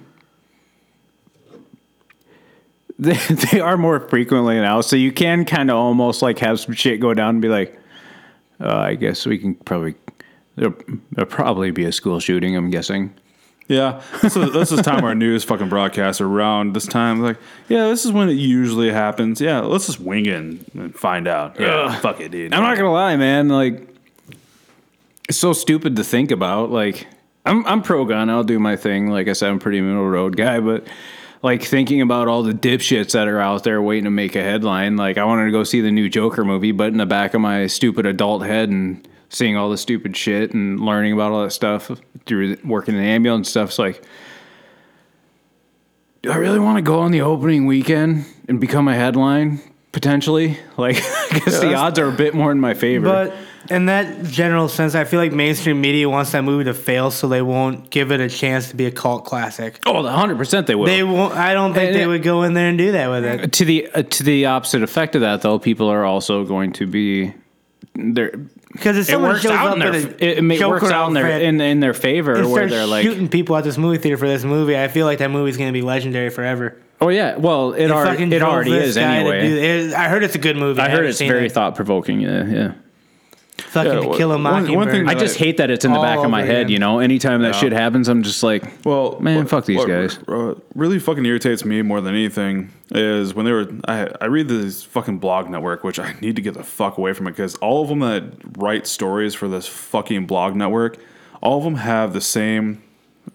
They, they are more frequently now, so you can kind of almost like have some shit go down and be like, uh, I guess we can probably there'll, there'll probably be a school shooting. I'm guessing. Yeah, this is this is time our news fucking broadcasts around this time. Like, yeah, this is when it usually happens. Yeah, let's just wing it and find out. Yeah, fuck it, dude. I'm not gonna lie, man. Like, it's so stupid to think about. Like, I'm I'm pro gun. I'll do my thing. Like I said, I'm pretty middle road guy, but like thinking about all the dipshits that are out there waiting to make a headline. Like, I wanted to go see the new Joker movie, but in the back of my stupid adult head and seeing all the stupid shit and learning about all that stuff through working in the ambulance stuff, it's like. Do I really want to go on the opening weekend and become a headline potentially? [LAUGHS] Like, I guess the odds are a bit more in my favor. But in that general sense, I feel like mainstream media wants that movie to fail, so they won't give it a chance to be a cult classic. oh, 100% they will. They won't. I don't think And they would go in there and do that with it. to the uh, to the opposite effect of that though people are also going to be they're Because if it someone works shows out up in their a it, it ma- works out in their in, in their favor where they're like shooting people at this movie theater for this movie, I feel like that movie's going to be legendary forever. oh yeah well it, already, it already is anyway it- I heard it's a good movie. I heard it's very it. thought provoking yeah yeah fucking Yeah, to kill a one- one mockingbird. thing I that just hate that it's in the back of my over head again. you know anytime that shit happens I'm just like Well, Man, what- fuck these what guys. uh, really fucking irritates me more than anything is when they were. I, I read this fucking blog network, which I need to get the fuck away from it because all of them that write stories for this fucking blog network, all of them have the same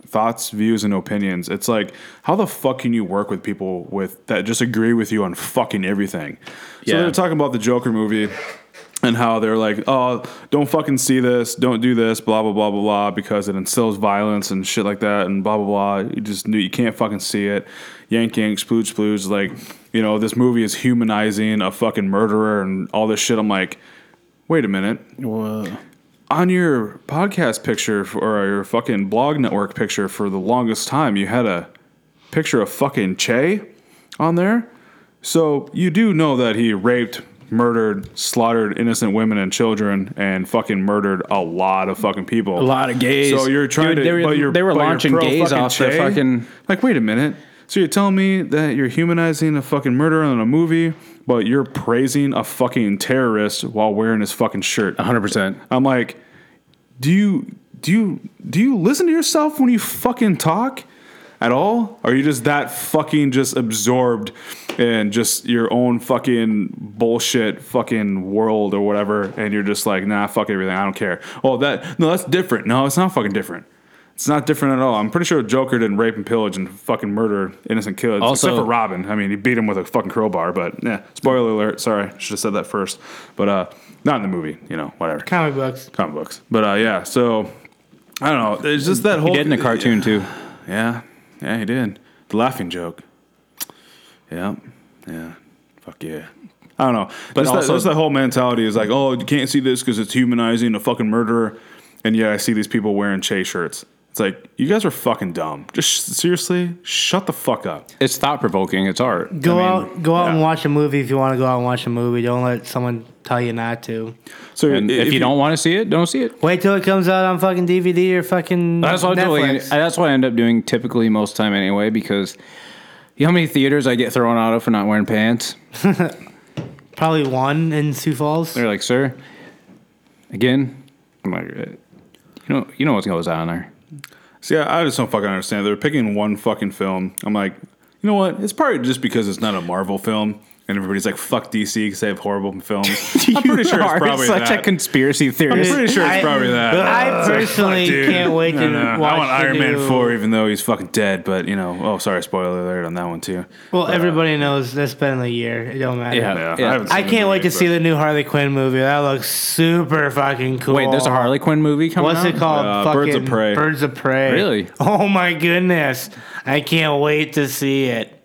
thoughts, views, and opinions. It's like, how the fuck can you work with people with that just agree with you on fucking everything? So Yeah. they're talking about the Joker movie and how they're like, oh, don't fucking see this, don't do this, blah blah blah blah blah, because it instills violence and shit like that, and blah blah blah. You just you can't fucking see it. Yank yank, splooge splooge. Like, you know, this movie is humanizing a fucking murderer and all this shit. I'm like, wait a minute. On your podcast picture for, or your fucking blog network picture for the longest time, you had a picture of fucking Che on there. So you do know that he raped, murdered, slaughtered innocent women and children, and fucking murdered a lot of fucking people. a lot of gays So you're trying Dude, to, they were, but you're, they were launching gays off their fucking Like, wait a minute. So you're telling me that you're humanizing a fucking murderer in a movie, but you're praising a fucking terrorist while wearing his fucking shirt? 100% I'm like, do you do you do you listen to yourself when you fucking talk at all? Or are you just that fucking just absorbed in just your own fucking bullshit fucking world or whatever, and you're just like, nah, fuck everything, I don't care. Oh, that no, that's different. No, it's not fucking different. It's not different at all. I'm pretty sure Joker didn't rape and pillage and fucking murder innocent kids. Also- except for Robin. I mean, he beat him with a fucking crowbar, but yeah. Spoiler alert. Sorry, should have said that first. But uh, not in the movie. You know, whatever comic books. comic books. But uh, yeah, so I don't know. It's just that whole. he did in a cartoon too Yeah, yeah, he did. The laughing joke. Yeah, yeah, fuck yeah. I don't know, But just, also- that, just that whole mentality is like, oh, you can't see this because it's humanizing a fucking murderer, and yet I see these people wearing Che shirts. It's like you guys are fucking dumb. Just sh- seriously, shut the fuck up. it's thought provoking it's art Go I mean, out, go out and watch a movie if you want to go out and watch a movie. Don't let someone tell you not to. So and if, you, don't want to see it don't see it Wait till it comes out on fucking DVD or fucking That's what, I do. Netflix. that's what I end up doing typically most time anyway because you know how many theaters I get thrown out of for not wearing pants? [LAUGHS] Probably one in Sioux Falls. They're like, sir, again, I'm like, uh, you know, you know what goes on there. See, I I just don't fucking understand. They're picking one fucking film. I'm like, you know what? It's probably just because it's not a Marvel film, and everybody's like, "Fuck DC" because they have horrible films. [LAUGHS] I'm pretty sure it's are probably such that. a conspiracy theory. I'm pretty sure it's I- probably that. I It's personally fuck, dude. can't wait to No, no. watch I want the Iron Man new- four, even though he's fucking dead. But you know, oh, sorry, spoiler alert on that one too. Well, everybody knows that's been a year. It don't matter. Yeah. Yeah, Yeah. haven't I can't wait movie, to see the new Harley Quinn movie. That looks super fucking cool. Wait, there's a Harley Quinn movie coming What's out? it called? Uh, fucking Birds of Prey. Birds of Prey. Really? Oh my goodness! I can't wait to see it.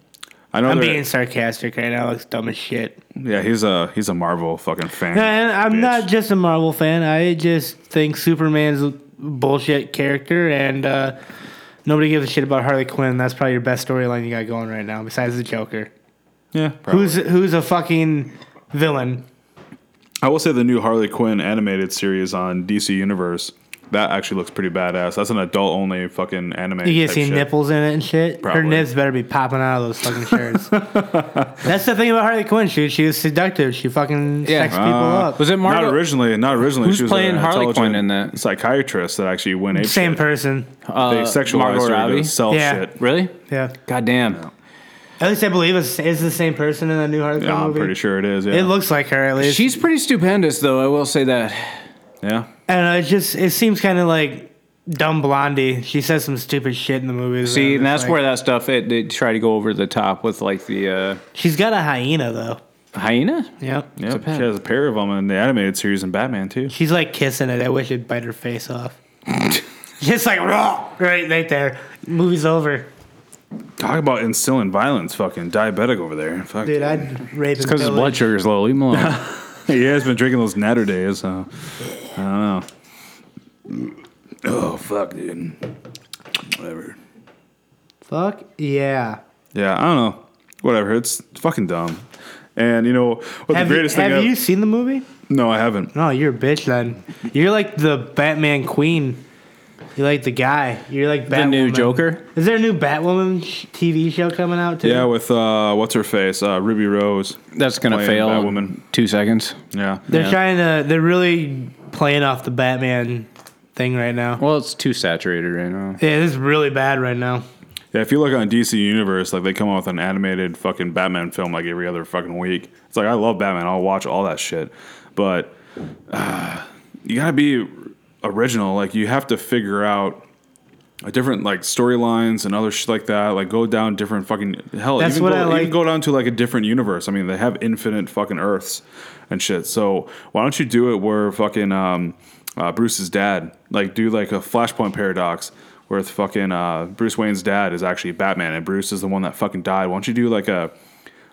I know. I'm being sarcastic right now. Looks dumb as shit. yeah, he's a he's a Marvel fucking fan. And I'm bitch. not just a Marvel fan. I just think Superman's a bullshit character, and uh, nobody gives a shit about Harley Quinn. That's probably your best storyline you got going right now, besides the Joker. Yeah, probably. Who's who's a fucking villain? I will say the new Harley Quinn animated series on DC Universe that actually looks pretty badass. That's an adult only fucking anime. You can type see shit. nipples in it and shit. Her Probably. nips better be popping out of those fucking shirts. [LAUGHS] That's the thing about Harley Quinn. She she was seductive. She fucking Yeah. sex people Uh, up. Was it Not Margot? originally. Not originally. Who's she was playing an Harley Quinn in that? Psychiatrist that actually went ape Same shit. person. Uh, They sexualized Margot her Robbie? to sell Yeah. shit. Really? Yeah. God damn. At least I believe it's is the same person in the new Harley Quinn Yeah, I'm movie. pretty sure it is. Yeah. It looks like her at least. She's pretty stupendous, though. I will say that. Yeah. And it just it seems kind of like dumb blondie. She says some stupid shit in the movies. See, and that's like- where that stuff it they try to go over the top with like the uh, she's got a hyena though. hyena. Yep. Yep. She has a pair of them in the animated series in Batman too. She's like kissing it. I wish it'd bite her face off. [LAUGHS] Just like raw, right, right there. Movie's over, Talk about instilling violence, fucking diabetic over there. Fuck. dude. I'd rape Because his blood sugar's low. Leave him alone. [LAUGHS] [LAUGHS] he has been drinking those natter days, so I don't know. Oh fuck, dude. Whatever. Fuck yeah. Yeah, I don't know. Whatever. It's fucking dumb. And you know what Have, the you, greatest thing? have ever- you seen the movie? No, I haven't. No, you're a bitch then. You're like the Batman queen. You're like the guy. You're like Batwoman. the new Joker. Is there a new Batwoman TV show coming out too? Yeah, with uh, what's her face, uh, Ruby Rose. That's gonna fail. Batwoman. in Two seconds. Yeah, They're Yeah. trying to. They're really playing off the Batman thing right now. Well, it's too saturated right now. Yeah, it's really bad right now. yeah. If you look on DC Universe, like they come out with an animated fucking Batman film like every other fucking week. It's like I love Batman. I'll watch all that shit, but uh, [SIGHS] you gotta be original. Like you have to figure out. A different like storylines and other shit like that. Like go down different fucking hell. That's even what go, I like. Even go down to like a different universe. I mean, they have infinite fucking Earths and shit. So why don't you do it where fucking um, uh, Bruce's dad, like do like a Flashpoint paradox where it's fucking uh, Bruce Wayne's dad is actually Batman and Bruce is the one that fucking died. Why don't you do like a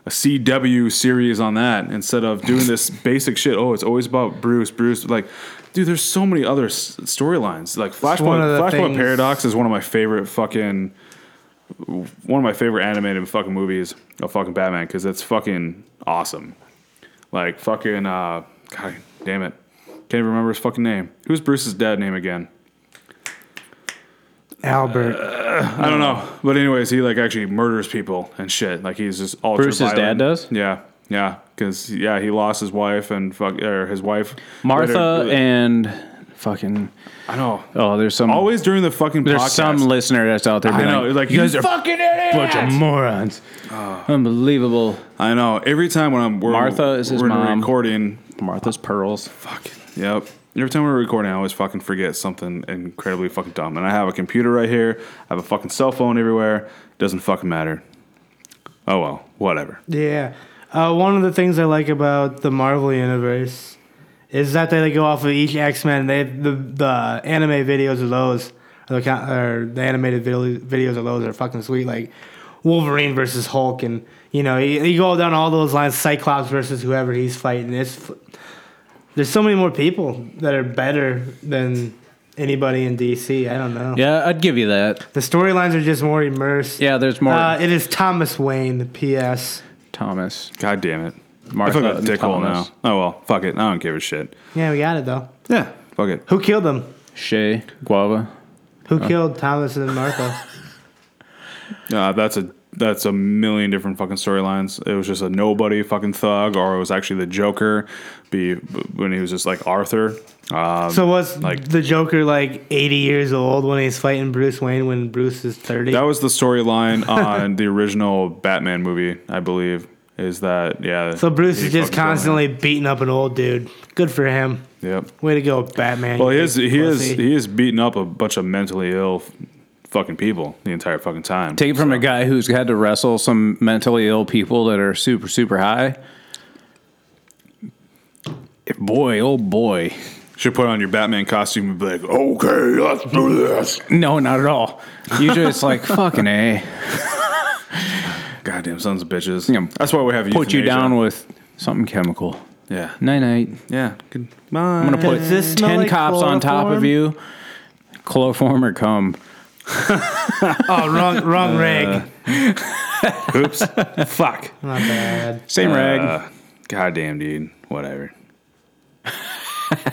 a CW series on that instead of doing this basic shit? Oh, it's always about Bruce. Bruce, like. Dude, there's so many other s- storylines. Like Flashpoint, Flashpoint things- Paradox is one of my favorite fucking one of my favorite animated fucking movies of fucking Batman because it's fucking awesome. Like fucking uh, God damn it, can't even remember his fucking name. Who's Bruce's dad name again? Albert. I don't know, but anyways, he like actually murders people and shit. Like he's just ultra Bruce's dad does? Yeah, yeah, because yeah, he lost his wife and fuck or his wife Martha later- and fucking. I know. Oh, there's some. Always during the fucking there's podcast. some listener that's out there. I know, like, like you guys are fucking idiots. bunch of morons. Oh. Unbelievable. I know. Every time when I'm we're, Martha is his we're mom. recording, Martha's pearls. Fuck. Yep. Every time we're recording, I always fucking forget something incredibly fucking dumb. And I have a computer right here. I have a fucking cell phone everywhere. Doesn't fucking matter. Oh well, whatever. Yeah. Uh, one of the things I like about the Marvel universe is that they go off of each X Men. They the the anime videos of those, or the, or the animated video, videos of those are fucking sweet. Like Wolverine versus Hulk, and you know you, you go down all those lines. Cyclops versus whoever he's fighting. It's there's so many more people that are better than anybody in DC. I don't know. Yeah, I'd give you that. The storylines are just more immersed. Yeah, there's more. Uh, it is Thomas Wayne. The P.S. Thomas. God damn it. Martha I feel like a and dickhole Thomas. now. Oh well, fuck it. I don't give a shit. Yeah, we got it though. Yeah, fuck it. Who killed them? Shay. Guava. Who killed Thomas and Martha? [LAUGHS] Uh, that's a that's a million different fucking storylines. It was just a nobody fucking thug, or it was actually the Joker, be when he was just like Arthur. Um, so was like- the Joker like 80 years old when he's fighting Bruce Wayne when Bruce is 30? That was the storyline on the original Batman movie, I believe. Is that yeah? so Bruce is just fucking killed constantly beating up an old dude. Good for him. Yep. Way to go, Batman. Well, he is big he is he is beating up a bunch of mentally ill fucking people the entire fucking time. Take it from a guy who's had to wrestle some mentally ill people that are super, super high. Boy, oh boy. Should put on your Batman costume and be like, okay, let's do this. No, not at all. You just like, [LAUGHS] fucking A. Goddamn sons of bitches. Yeah. That's why we have you. Put you euthanasia. down with something chemical. Yeah. Night night. Yeah. Good. I'm going to put Does this smell 10 like cops on top of chloroform? you. Chloroform or cum. [LAUGHS] Oh, wrong, wrong rag. [LAUGHS] Oops. Fuck. Not bad. Same rag. Uh, goddamn, dude. Whatever. [LAUGHS] I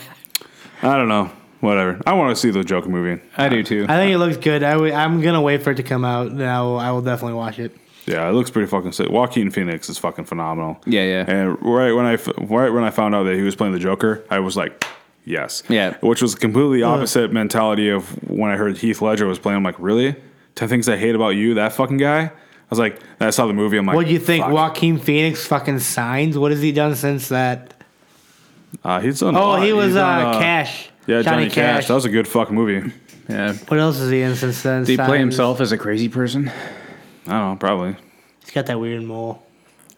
don't know. Whatever. I want to see the Joker movie. I do too. I think it looks good. I w- I'm gonna wait for it to come out. Now I I will definitely watch it. Yeah, it looks pretty fucking sick. Joaquin Phoenix is fucking phenomenal. Yeah, yeah. And right when I f- right when I found out that he was playing the Joker, I was like, yes. Yeah. Which was completely opposite mentality of when I heard Heath Ledger was playing. I'm like, really? Ten things I hate about you, that fucking guy. I was like, and I saw the movie. I'm like, What do you think? fuck. Joaquin Phoenix fucking signs? What has he done since that? Uh, he's done. a Oh, lot. he was He's done, uh, Cash. Yeah, Johnny, Cash. That was a good fucking movie. Yeah. What else is he in since then? Did he play himself as a crazy person? I don't know, probably. He's got that weird mole.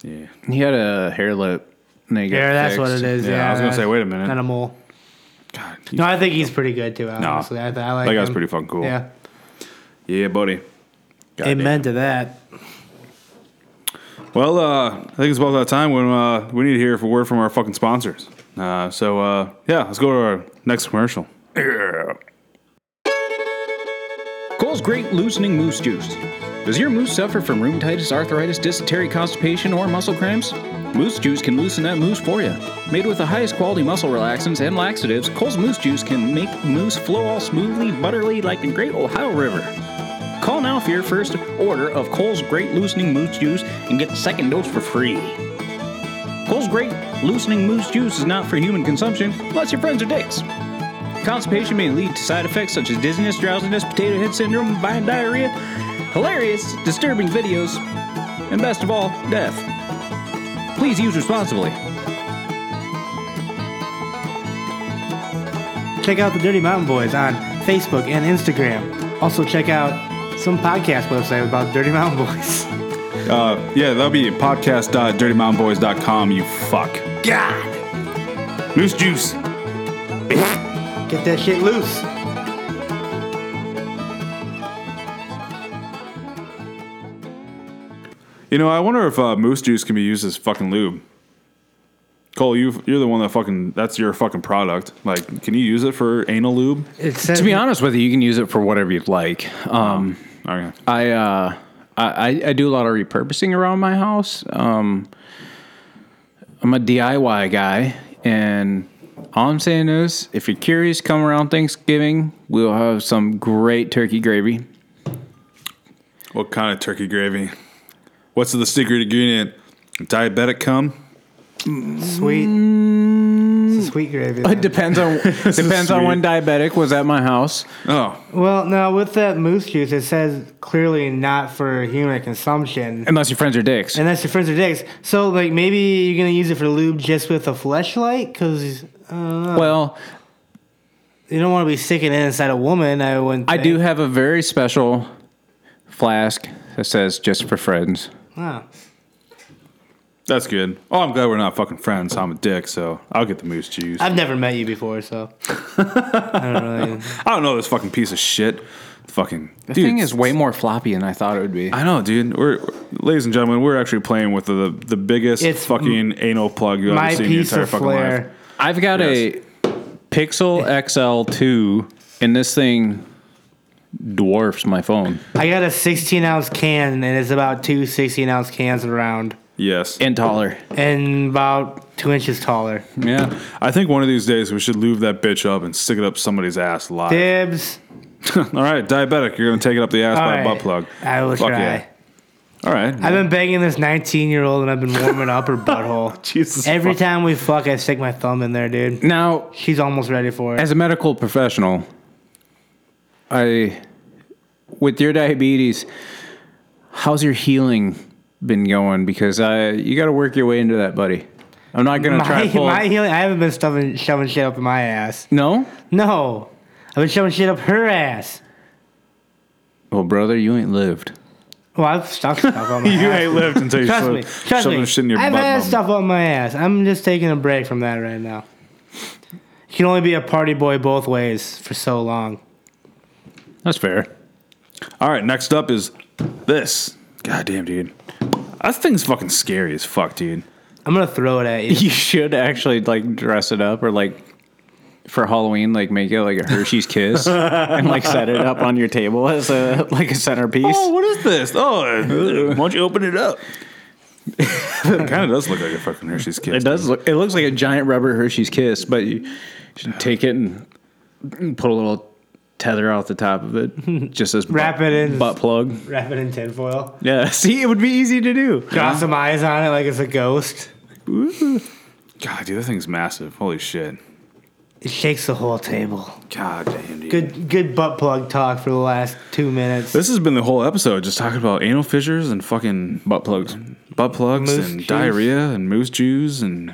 Yeah. He had a hair lip. and then Yeah, that's what it is. Yeah, Yeah, I was gonna say, wait a minute. Not a mole. God, No, I think he's pretty good too. Honestly, I, th- I like that guy's him. pretty fucking cool. Yeah. Yeah, buddy. Amen to that. Well, uh, I think it's about that time when uh, we need to hear a word from our fucking sponsors. Uh, so, uh, yeah, let's go to our next commercial. Yeah. Cole's Great Loosening Moose Juice. Does your moose suffer from rheumatitis, arthritis, dysentery, constipation, or muscle cramps? Moose Juice can loosen that moose for you. Made with the highest quality muscle relaxants and laxatives, Cole's Moose Juice can make moose flow all smoothly, butterly like the Great Ohio River. Call now for your first order of Cole's Great Loosening Moose Juice and get the second dose for free. Cole's Great Loosening Moose Juice is not for human consumption unless your friends are dicks. Constipation may lead to side effects such as dizziness, drowsiness, potato head syndrome, violent diarrhea, hilarious, disturbing videos, and best of all, death. Please use responsibly. Check out the Dirty Mountain Boys on Facebook and Instagram. Also, check out some podcast website about Dirty Mountain Boys. [LAUGHS] Uh, yeah, that'll be podcast.dirtymountainboys.com, you fuck. God, Moose Juice. get that shit loose. You know, I wonder if uh, Moose Juice can be used as fucking lube. Cole, you you're the one that fucking that's your fucking product. Like, can you use it for anal lube? It says, To be honest with you, you can use it for whatever you'd like. Um, Okay. I, uh, I I- I do a lot of repurposing around my house. Um, I'm a DIY guy, and all I'm saying is, if you're curious, come around Thanksgiving. We'll have some great turkey gravy. What kind of turkey gravy? What's the secret ingredient? Diabetic cum? sweet. It's a sweet gravy. It depends on [LAUGHS] depends on when diabetic was at my house. Oh, Well, now with that moose juice, it says clearly not for human consumption. Unless your friends are dicks. Unless your friends are dicks. So, like, maybe you're going to use it for lube just with a fleshlight? Because uh, Well, you don't want to be sticking it inside a woman, I wouldn't I think. do have a very special flask that says just for friends. Oh. that's good. Oh, I'm glad we're not fucking friends. I'm a dick, so I'll get the moose juice. I, I've never met you before, so. [LAUGHS] I don't really. don't know this fucking piece of shit. Fucking. The thing is way more floppy than I thought it would be. I know, dude. We're, ladies and gentlemen, we're actually playing with the the biggest It's fucking anal plug you've My ever seen in your piece entire of fucking life. I've got a Pixel XL2, and this thing dwarfs my phone. I got a 16 ounce can, and it's about two 16 ounce cans around, Yes. And taller. and about two inches taller. Yeah. I think one of these days we should lube that bitch up and stick it up somebody's ass live. Dibs. [LAUGHS] All right, diabetic. You're gonna take it up the ass All by a butt plug. I will Fuck try. yeah. All right. I've been begging this 19 year old, and I've been warming up her [LAUGHS] butthole. Jesus. Every fuck. time we fuck, I stick my thumb in there, dude. Now, She's almost ready for it. as a medical professional, I, with your diabetes, how's your healing been going? Because I, you got to work your way into that, buddy. I'm not gonna [LAUGHS] try my, to pull. my healing, I haven't been stuffing, shoving shit up in my ass. no. No. I've been shoving shit up her ass. Well, brother, you ain't lived. Well, I've stuck stuff on [LAUGHS] my you ass. You ain't lived until you Trust shoved- me. Trust shoving me. shit in your I've butt. had bum. stuff on my ass. I'm just taking a break from that right now. You can only be a party boy both ways for so long. That's fair. All right, next up is this. God damn, dude. That thing's fucking scary as fuck, dude. I'm gonna throw it at you. [LAUGHS] You should actually like dress it up or like for Halloween, like make it like a Hershey's Kiss [LAUGHS] and like set it up on your table as a like a centerpiece. Oh, what is this? Oh, [LAUGHS] why don't you open it up? it kind of does look like a fucking Hershey's Kiss. It does look. It looks like a giant rubber Hershey's Kiss, but you should take it and put a little tether off the top of it, [LAUGHS] just as Wrap butt, it in. butt plug. Wrap it in tinfoil. Yeah, [LAUGHS] see, it would be easy to do. Draw some eyes on it like it's a ghost. God, dude, that thing's massive. Holy shit. It shakes the whole table. God damn, dude. Good, good butt plug talk for the last two minutes. This has been the whole episode, just talking about anal fissures and fucking Butt plugs. butt plugs Moose and juice. diarrhea and moose juice and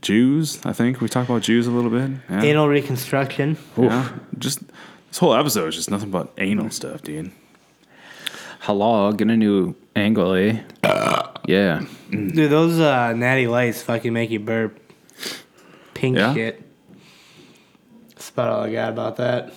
Jews. I think we talked about Jews a little bit. Yeah. Anal reconstruction. yeah. Just this whole episode is just nothing but anal stuff, dude. Hello, get a new angle, eh? [COUGHS] yeah. Dude, those uh, natty lights fucking make you burp. Pink Yeah? shit. That's about all I got about that.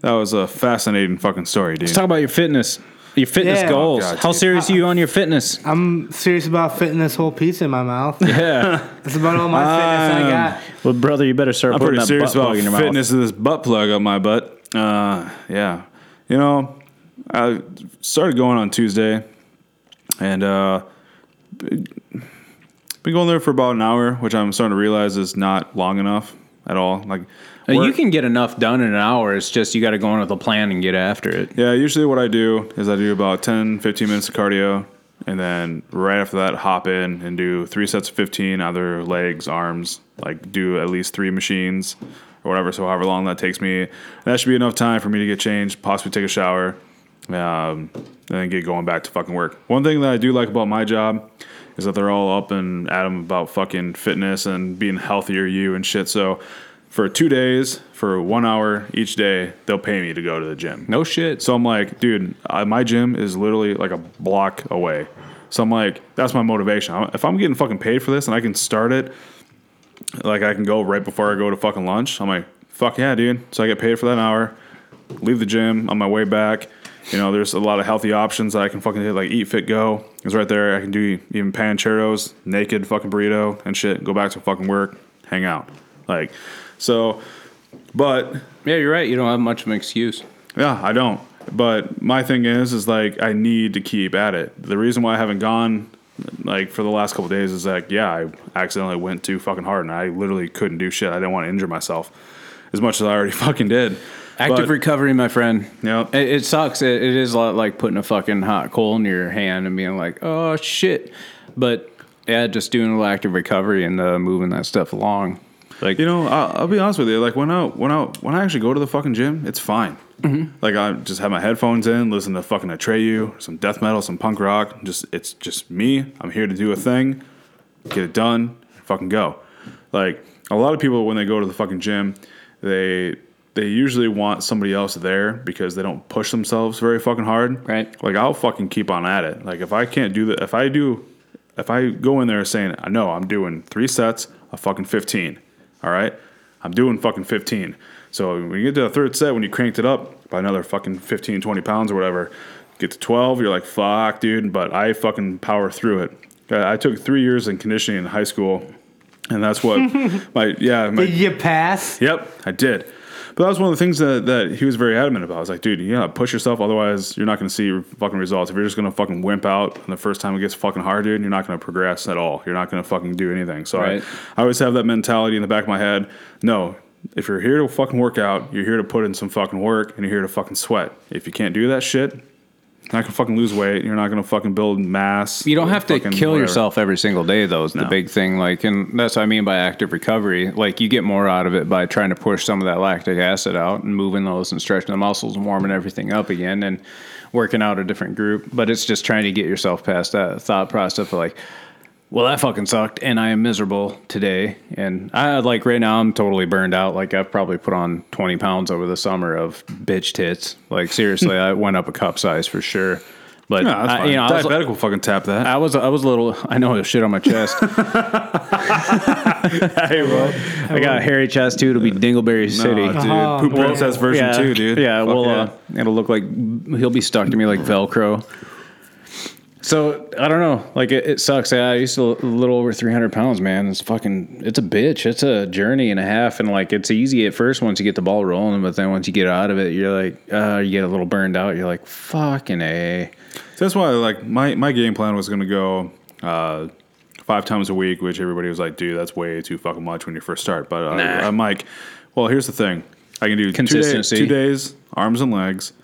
That was a fascinating fucking story, dude. Let's talk about your fitness. Your fitness Yeah. goals. Oh, God, How dude. serious are you on your fitness? I'm serious about fitting this whole piece in my mouth. [LAUGHS] Yeah. That's about all my fitness I Um, got. well, brother, you better start I'm putting pretty that serious butt about plug in your fitness of this butt plug up my butt. Uh, yeah, you know, I started going on Tuesday, and uh, been going there for about an hour, which I'm starting to realize is not long enough at all. Like, You can get enough done in an hour. It's just you got to go in with a plan and get after it. Yeah, usually what I do is I do about 10, 15 minutes of cardio, and then right after that, hop in and do three sets of 15, either legs, arms, like do at least three machines or whatever. So, however long that takes me, that should be enough time for me to get changed, possibly take a shower, um, and then get going back to fucking work. One thing that I do like about my job is that they're all up and at 'em about fucking fitness and being healthier you and shit. So, for two days, for one hour each day, they'll pay me to go to the gym. No shit. So I'm like, dude, I, my gym is literally like a block away. So I'm like, that's my motivation. If I'm getting fucking paid for this and I can start it, like I can go right before I go to fucking lunch, I'm like, fuck yeah, dude. So I get paid for that hour, leave the gym on my way back. You know, there's a lot of healthy options that I can fucking hit, like Eat Fit Go. It's right there. I can do even pancheros, naked fucking burrito and shit. Go back to fucking work, hang out. Like, so, but Yeah, you're right. You don't have much of an excuse. yeah, I don't. But my thing is, is like I need to keep at it. The reason why I haven't gone, like for the last couple days, is like yeah, I accidentally went too fucking hard, and I literally couldn't do shit. I didn't want to injure myself as much as I already [LAUGHS] fucking did. Active But- recovery, my friend. Yep. It, it sucks. It, it is a lot like putting a fucking hot coal in your hand and being like, oh shit. But yeah, just doing a little active recovery and uh, moving that stuff along. Like, You know, I'll, I'll be honest with you. Like when I when I when I actually go to the fucking gym, it's fine. Mm-hmm. Like I just have my headphones in, listen to fucking Atreyu, some death metal, some punk rock. Just it's just me. I'm here to do a thing, get it done, fucking go. Like a lot of people when they go to the fucking gym, they they usually want somebody else there because they don't push themselves very fucking hard. Right. Like I'll fucking keep on at it. Like if I can't do that, if I do, if I go in there saying, I know I'm doing three sets of fucking 15. All right. I'm doing fucking 15. So when you get to the third set, when you cranked it up by another fucking 15, 20 pounds or whatever, get to 12, you're like, fuck, dude. But I fucking power through it. I I took three years in conditioning in high school. And that's what [LAUGHS] my, yeah, my, Did you pass? Yep, I did. But that was one of the things that, that he was very adamant about. I was like, dude, you gotta push yourself, otherwise you're not gonna see your fucking results. If you're just gonna fucking wimp out and the first time it gets fucking hard, dude, you're not gonna progress at all. You're not gonna fucking do anything. So Right. I, I always have that mentality in the back of my head. No, if you're here to fucking work out, you're here to put in some fucking work and you're here to fucking sweat. If you can't do that shit, you're not gonna fucking lose weight. You're not gonna fucking build mass. You don't have to kill whatever. yourself every single day, though, is the big thing. Like, and that's what I mean by active recovery. Like, you get more out of it by trying to push some of that lactic acid out and moving those and stretching the muscles and warming everything up again and working out a different group. But it's just trying to get yourself past that thought process of like, well, that fucking sucked, and I am miserable today. And I like right now, I'm totally burned out. Like I've probably put on 20 pounds over the summer of bitch tits. Like seriously, I went up a cup size for sure. But No, that's I, you know, I was, diabetic will fucking tap that. I was I was a little I know there's shit on my chest. [LAUGHS] [LAUGHS] Hey, well, I got a hairy chest too. It'll be Dingleberry City. No, dude, Oh. Poop Princess version yeah, two, dude. Yeah, Fuck well, Uh, it'll look like he'll be stuck to me like Velcro. So I don't know. Like it, it sucks. I used to a little over 300 pounds, man. It's fucking. It's a bitch. It's a journey and a half, and like it's easy at first once you get the ball rolling, but then once you get out of it, you're like, uh, you get a little burned out. You're like, fucking a. So that's why, like, my, my game plan was going to go uh, five times a week, which everybody was like, dude, that's way too fucking much when you first start. But uh, Nah. I'm like, well, here's the thing I can do two, day, Consistency. two days, arms and legs.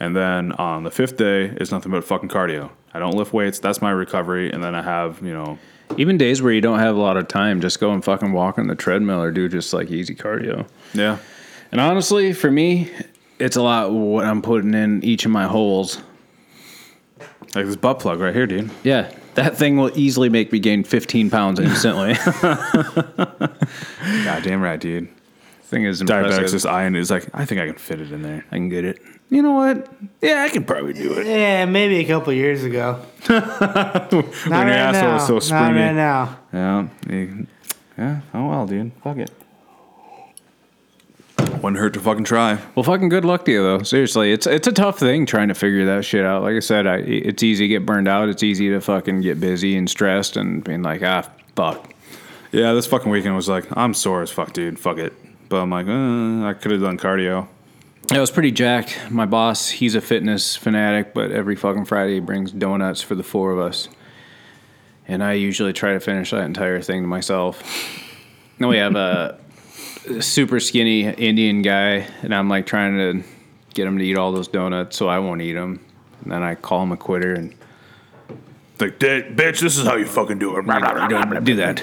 And then on the fifth day, it's nothing but fucking cardio. I don't lift weights. That's my recovery. And then I have, you know, Even days where you don't have a lot of time, just go and fucking walk on the treadmill or do just like easy cardio. yeah. And honestly, for me, it's a lot what I'm putting in each of my holes. Like this butt plug right here, dude. Yeah. That thing will easily make me gain 15 pounds instantly. [LAUGHS] [LAUGHS] Goddamn right, dude. thing is Diabetic's impressive. just eyeing it. It's like, I think I can fit it in there. I can get it. You know what? Yeah, I can probably do it. Yeah, maybe a couple years ago. [LAUGHS] when Not your right asshole now. is so Not springy. right now. Yeah. yeah. Oh well, dude. Fuck it. Wouldn't hurt to fucking try. Well, fucking good luck to you though. Seriously, it's it's a tough thing trying to figure that shit out. Like I said, I, it's easy to get burned out. It's easy to fucking get busy and stressed and being like, ah, fuck. Yeah, this fucking weekend was like, I'm sore as fuck, dude. Fuck it. But I'm like, uh, I could have done cardio. I was pretty jacked. My boss, he's a fitness fanatic, but every fucking Friday he brings donuts for the four of us. And I usually try to finish that entire thing to myself. Then we have a super skinny Indian guy, and I'm like trying to get him to eat all those donuts, so I won't eat them. And then I call him a quitter and Like, bitch, this is how you fucking do it. you don't do that.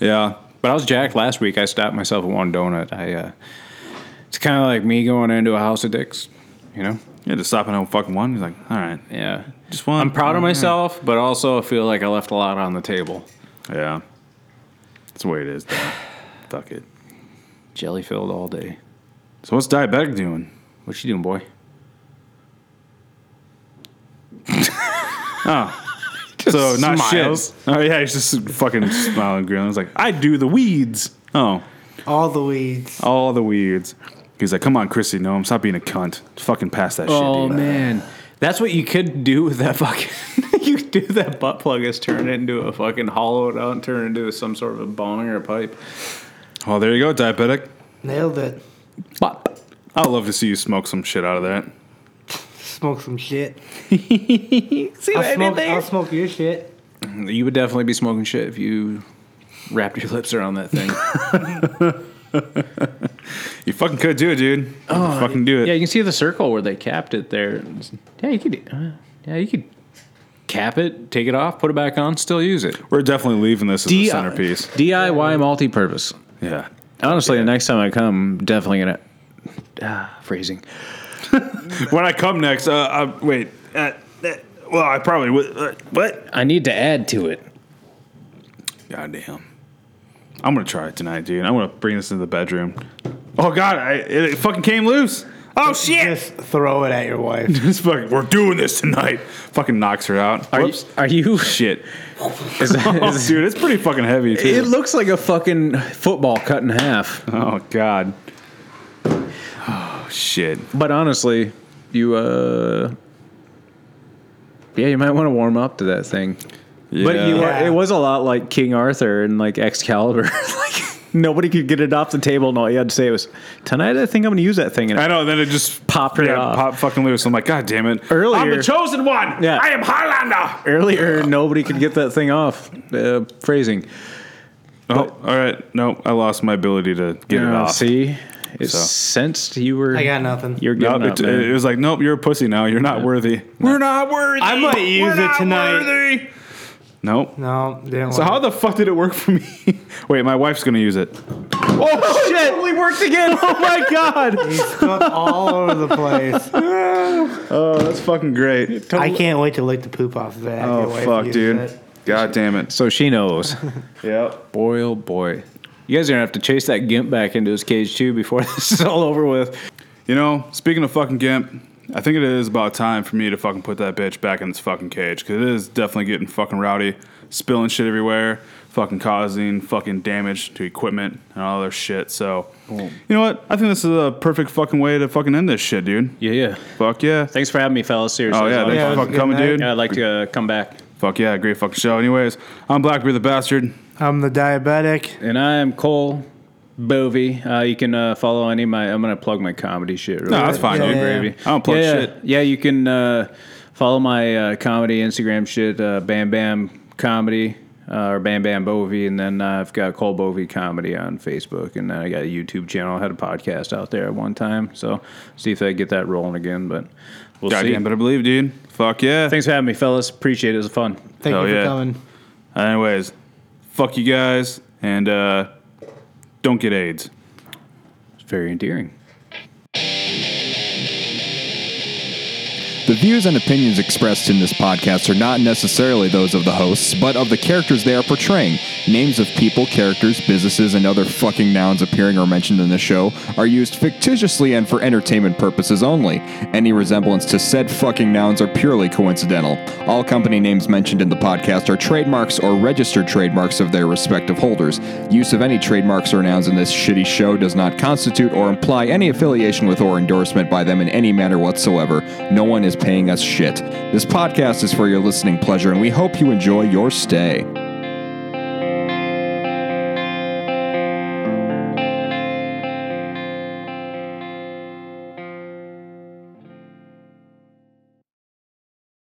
Yeah. But I was jacked last week. I stopped myself at one donut. I uh, it's kind of like me going into a house of dicks, you know. Yeah, just stopping at fucking one. He's like, all right, Yeah. just one. I'm proud of myself, but also I feel like I left a lot on the table. Yeah. That's the way it is, though. Fuck it. Jelly filled all day. So what's diabetic doing? What you doing, boy? [LAUGHS] Oh. [LAUGHS] so not smiles. shit. Oh yeah, he's just fucking smiling, grilling. He's like, I do the weeds. Oh, All the weeds. all the weeds. He's like, come on, Chrissy, no, I'm stop being a cunt. Fucking pass that Oh shit, dude. man, that's what you could do with that fucking. [LAUGHS] you do that butt plug is turn it into a fucking hollow it out and turn it into some sort of a bong or a pipe. Oh, there you go, diabetic. Nailed it. Bop. I'd love to see you smoke some shit out of that. [LAUGHS] Smoke some shit. [LAUGHS] See I'll smoke, I'll smoke your shit. You would definitely be smoking shit if you wrapped your lips around that thing. [LAUGHS] You fucking could do it, dude. Oh, fucking do it. Yeah, you can see the circle where they capped it there. Yeah, you could. Uh, yeah, you could cap it, take it off, put it back on, still use it. We're definitely leaving this as a centerpiece. DIY multi-purpose. Yeah. Honestly, the next time I come, definitely gonna. Ah, phrasing. [LAUGHS] When I come next, uh, uh wait. Uh, uh, well, I probably would. Uh, what? I need to add to it. Goddamn. I'm gonna try it tonight, dude. I'm gonna bring this into the bedroom. Oh god, I, it, it fucking came loose. Oh shit! Just throw it at your wife. [LAUGHS] This fucking, we're doing this tonight. Fucking knocks her out. Are you? Are you Shit. [LAUGHS] is, [LAUGHS] Oh, is- dude, it's pretty fucking heavy too. it looks like a fucking football cut in half. oh god. [SIGHS] Oh shit. But honestly, you uh, yeah, you might want to warm up to that thing. But you Yeah. are, it was a lot like King Arthur and like Excalibur. [LAUGHS] like nobody could get it off the table, and all you had to say was, "Tonight, I think I'm going to use that thing." And I know. Then it just Popped right yeah, off. Pop fucking loose. I'm like, God damn it! Earlier- I'm the chosen one. Yeah. I am Highlander. earlier, nobody could get that thing off. Uh, phrasing. Oh, all right. No, I lost my ability to get it off. See, it So. sensed you were. I got nothing. You're Nope, up, it, man. it was like, nope, you're a pussy now. You're not worthy. We're not worthy. I might use We're it not tonight. worthy. Nope. No, didn't So work. how the fuck did it work for me? [LAUGHS] Wait, my wife's gonna use it. oh, oh shit! Totally worked again. [LAUGHS] Oh my god! He's cooked all over the place. [LAUGHS] Oh, that's fucking great. I can't wait to lick the poop off of that. Oh fuck, dude. it. God damn it. So she knows. Yep. boy, oh boy. You guys are gonna have to chase that gimp back into his cage too before this is all over with. You know, speaking of fucking gimp, I think it is about time for me to fucking put that bitch back in its fucking cage because it is definitely getting fucking rowdy, spilling shit everywhere, fucking causing fucking damage to equipment and all other shit. So, you know what? I think this is a perfect fucking way to fucking end this shit, dude. Yeah, yeah. Fuck yeah. Thanks for having me, fellas. Seriously. Oh yeah, It was a lot thanks of it for fucking coming, night. dude. Yeah, I'd like to uh, come back. Fuck yeah, great fucking show. Anyways, I'm Blackbeard the Bastard. I'm the diabetic. And I am Cole Boeve. Uh, you can uh, follow any of my. I'm gonna plug my comedy shit. Really No, that's fine, Cole dude. Gravy. I don't plug yeah, shit. Yeah, you can uh, follow my uh, comedy Instagram shit. Uh, Bam Bam Comedy. Uh, or Bam Bam Boeve, and then uh, I've got Cole Boeve Comedy on Facebook, and then I got a YouTube channel. I had a podcast out there at one time, so see if I get that rolling again. But we'll see. Goddamn, better believe, dude. Fuck yeah. Thanks for having me, fellas. Appreciate it. It was fun. Thank Hell you for yeah. coming. Anyways, fuck you guys, and uh, don't get AIDS. It's very endearing. The views and opinions expressed in this podcast are not necessarily those of the hosts, but of the characters they are portraying. Names of people, characters, businesses, and other fucking nouns appearing or mentioned in the show are used fictitiously and for entertainment purposes only. Any resemblance to said fucking nouns are purely coincidental. All company names mentioned in the podcast are trademarks or registered trademarks of their respective holders. Use of any trademarks or nouns in this shitty show does not constitute or imply any affiliation with or endorsement by them in any manner whatsoever. No one is paying us shit. This podcast is for your listening pleasure, and we hope you enjoy your stay.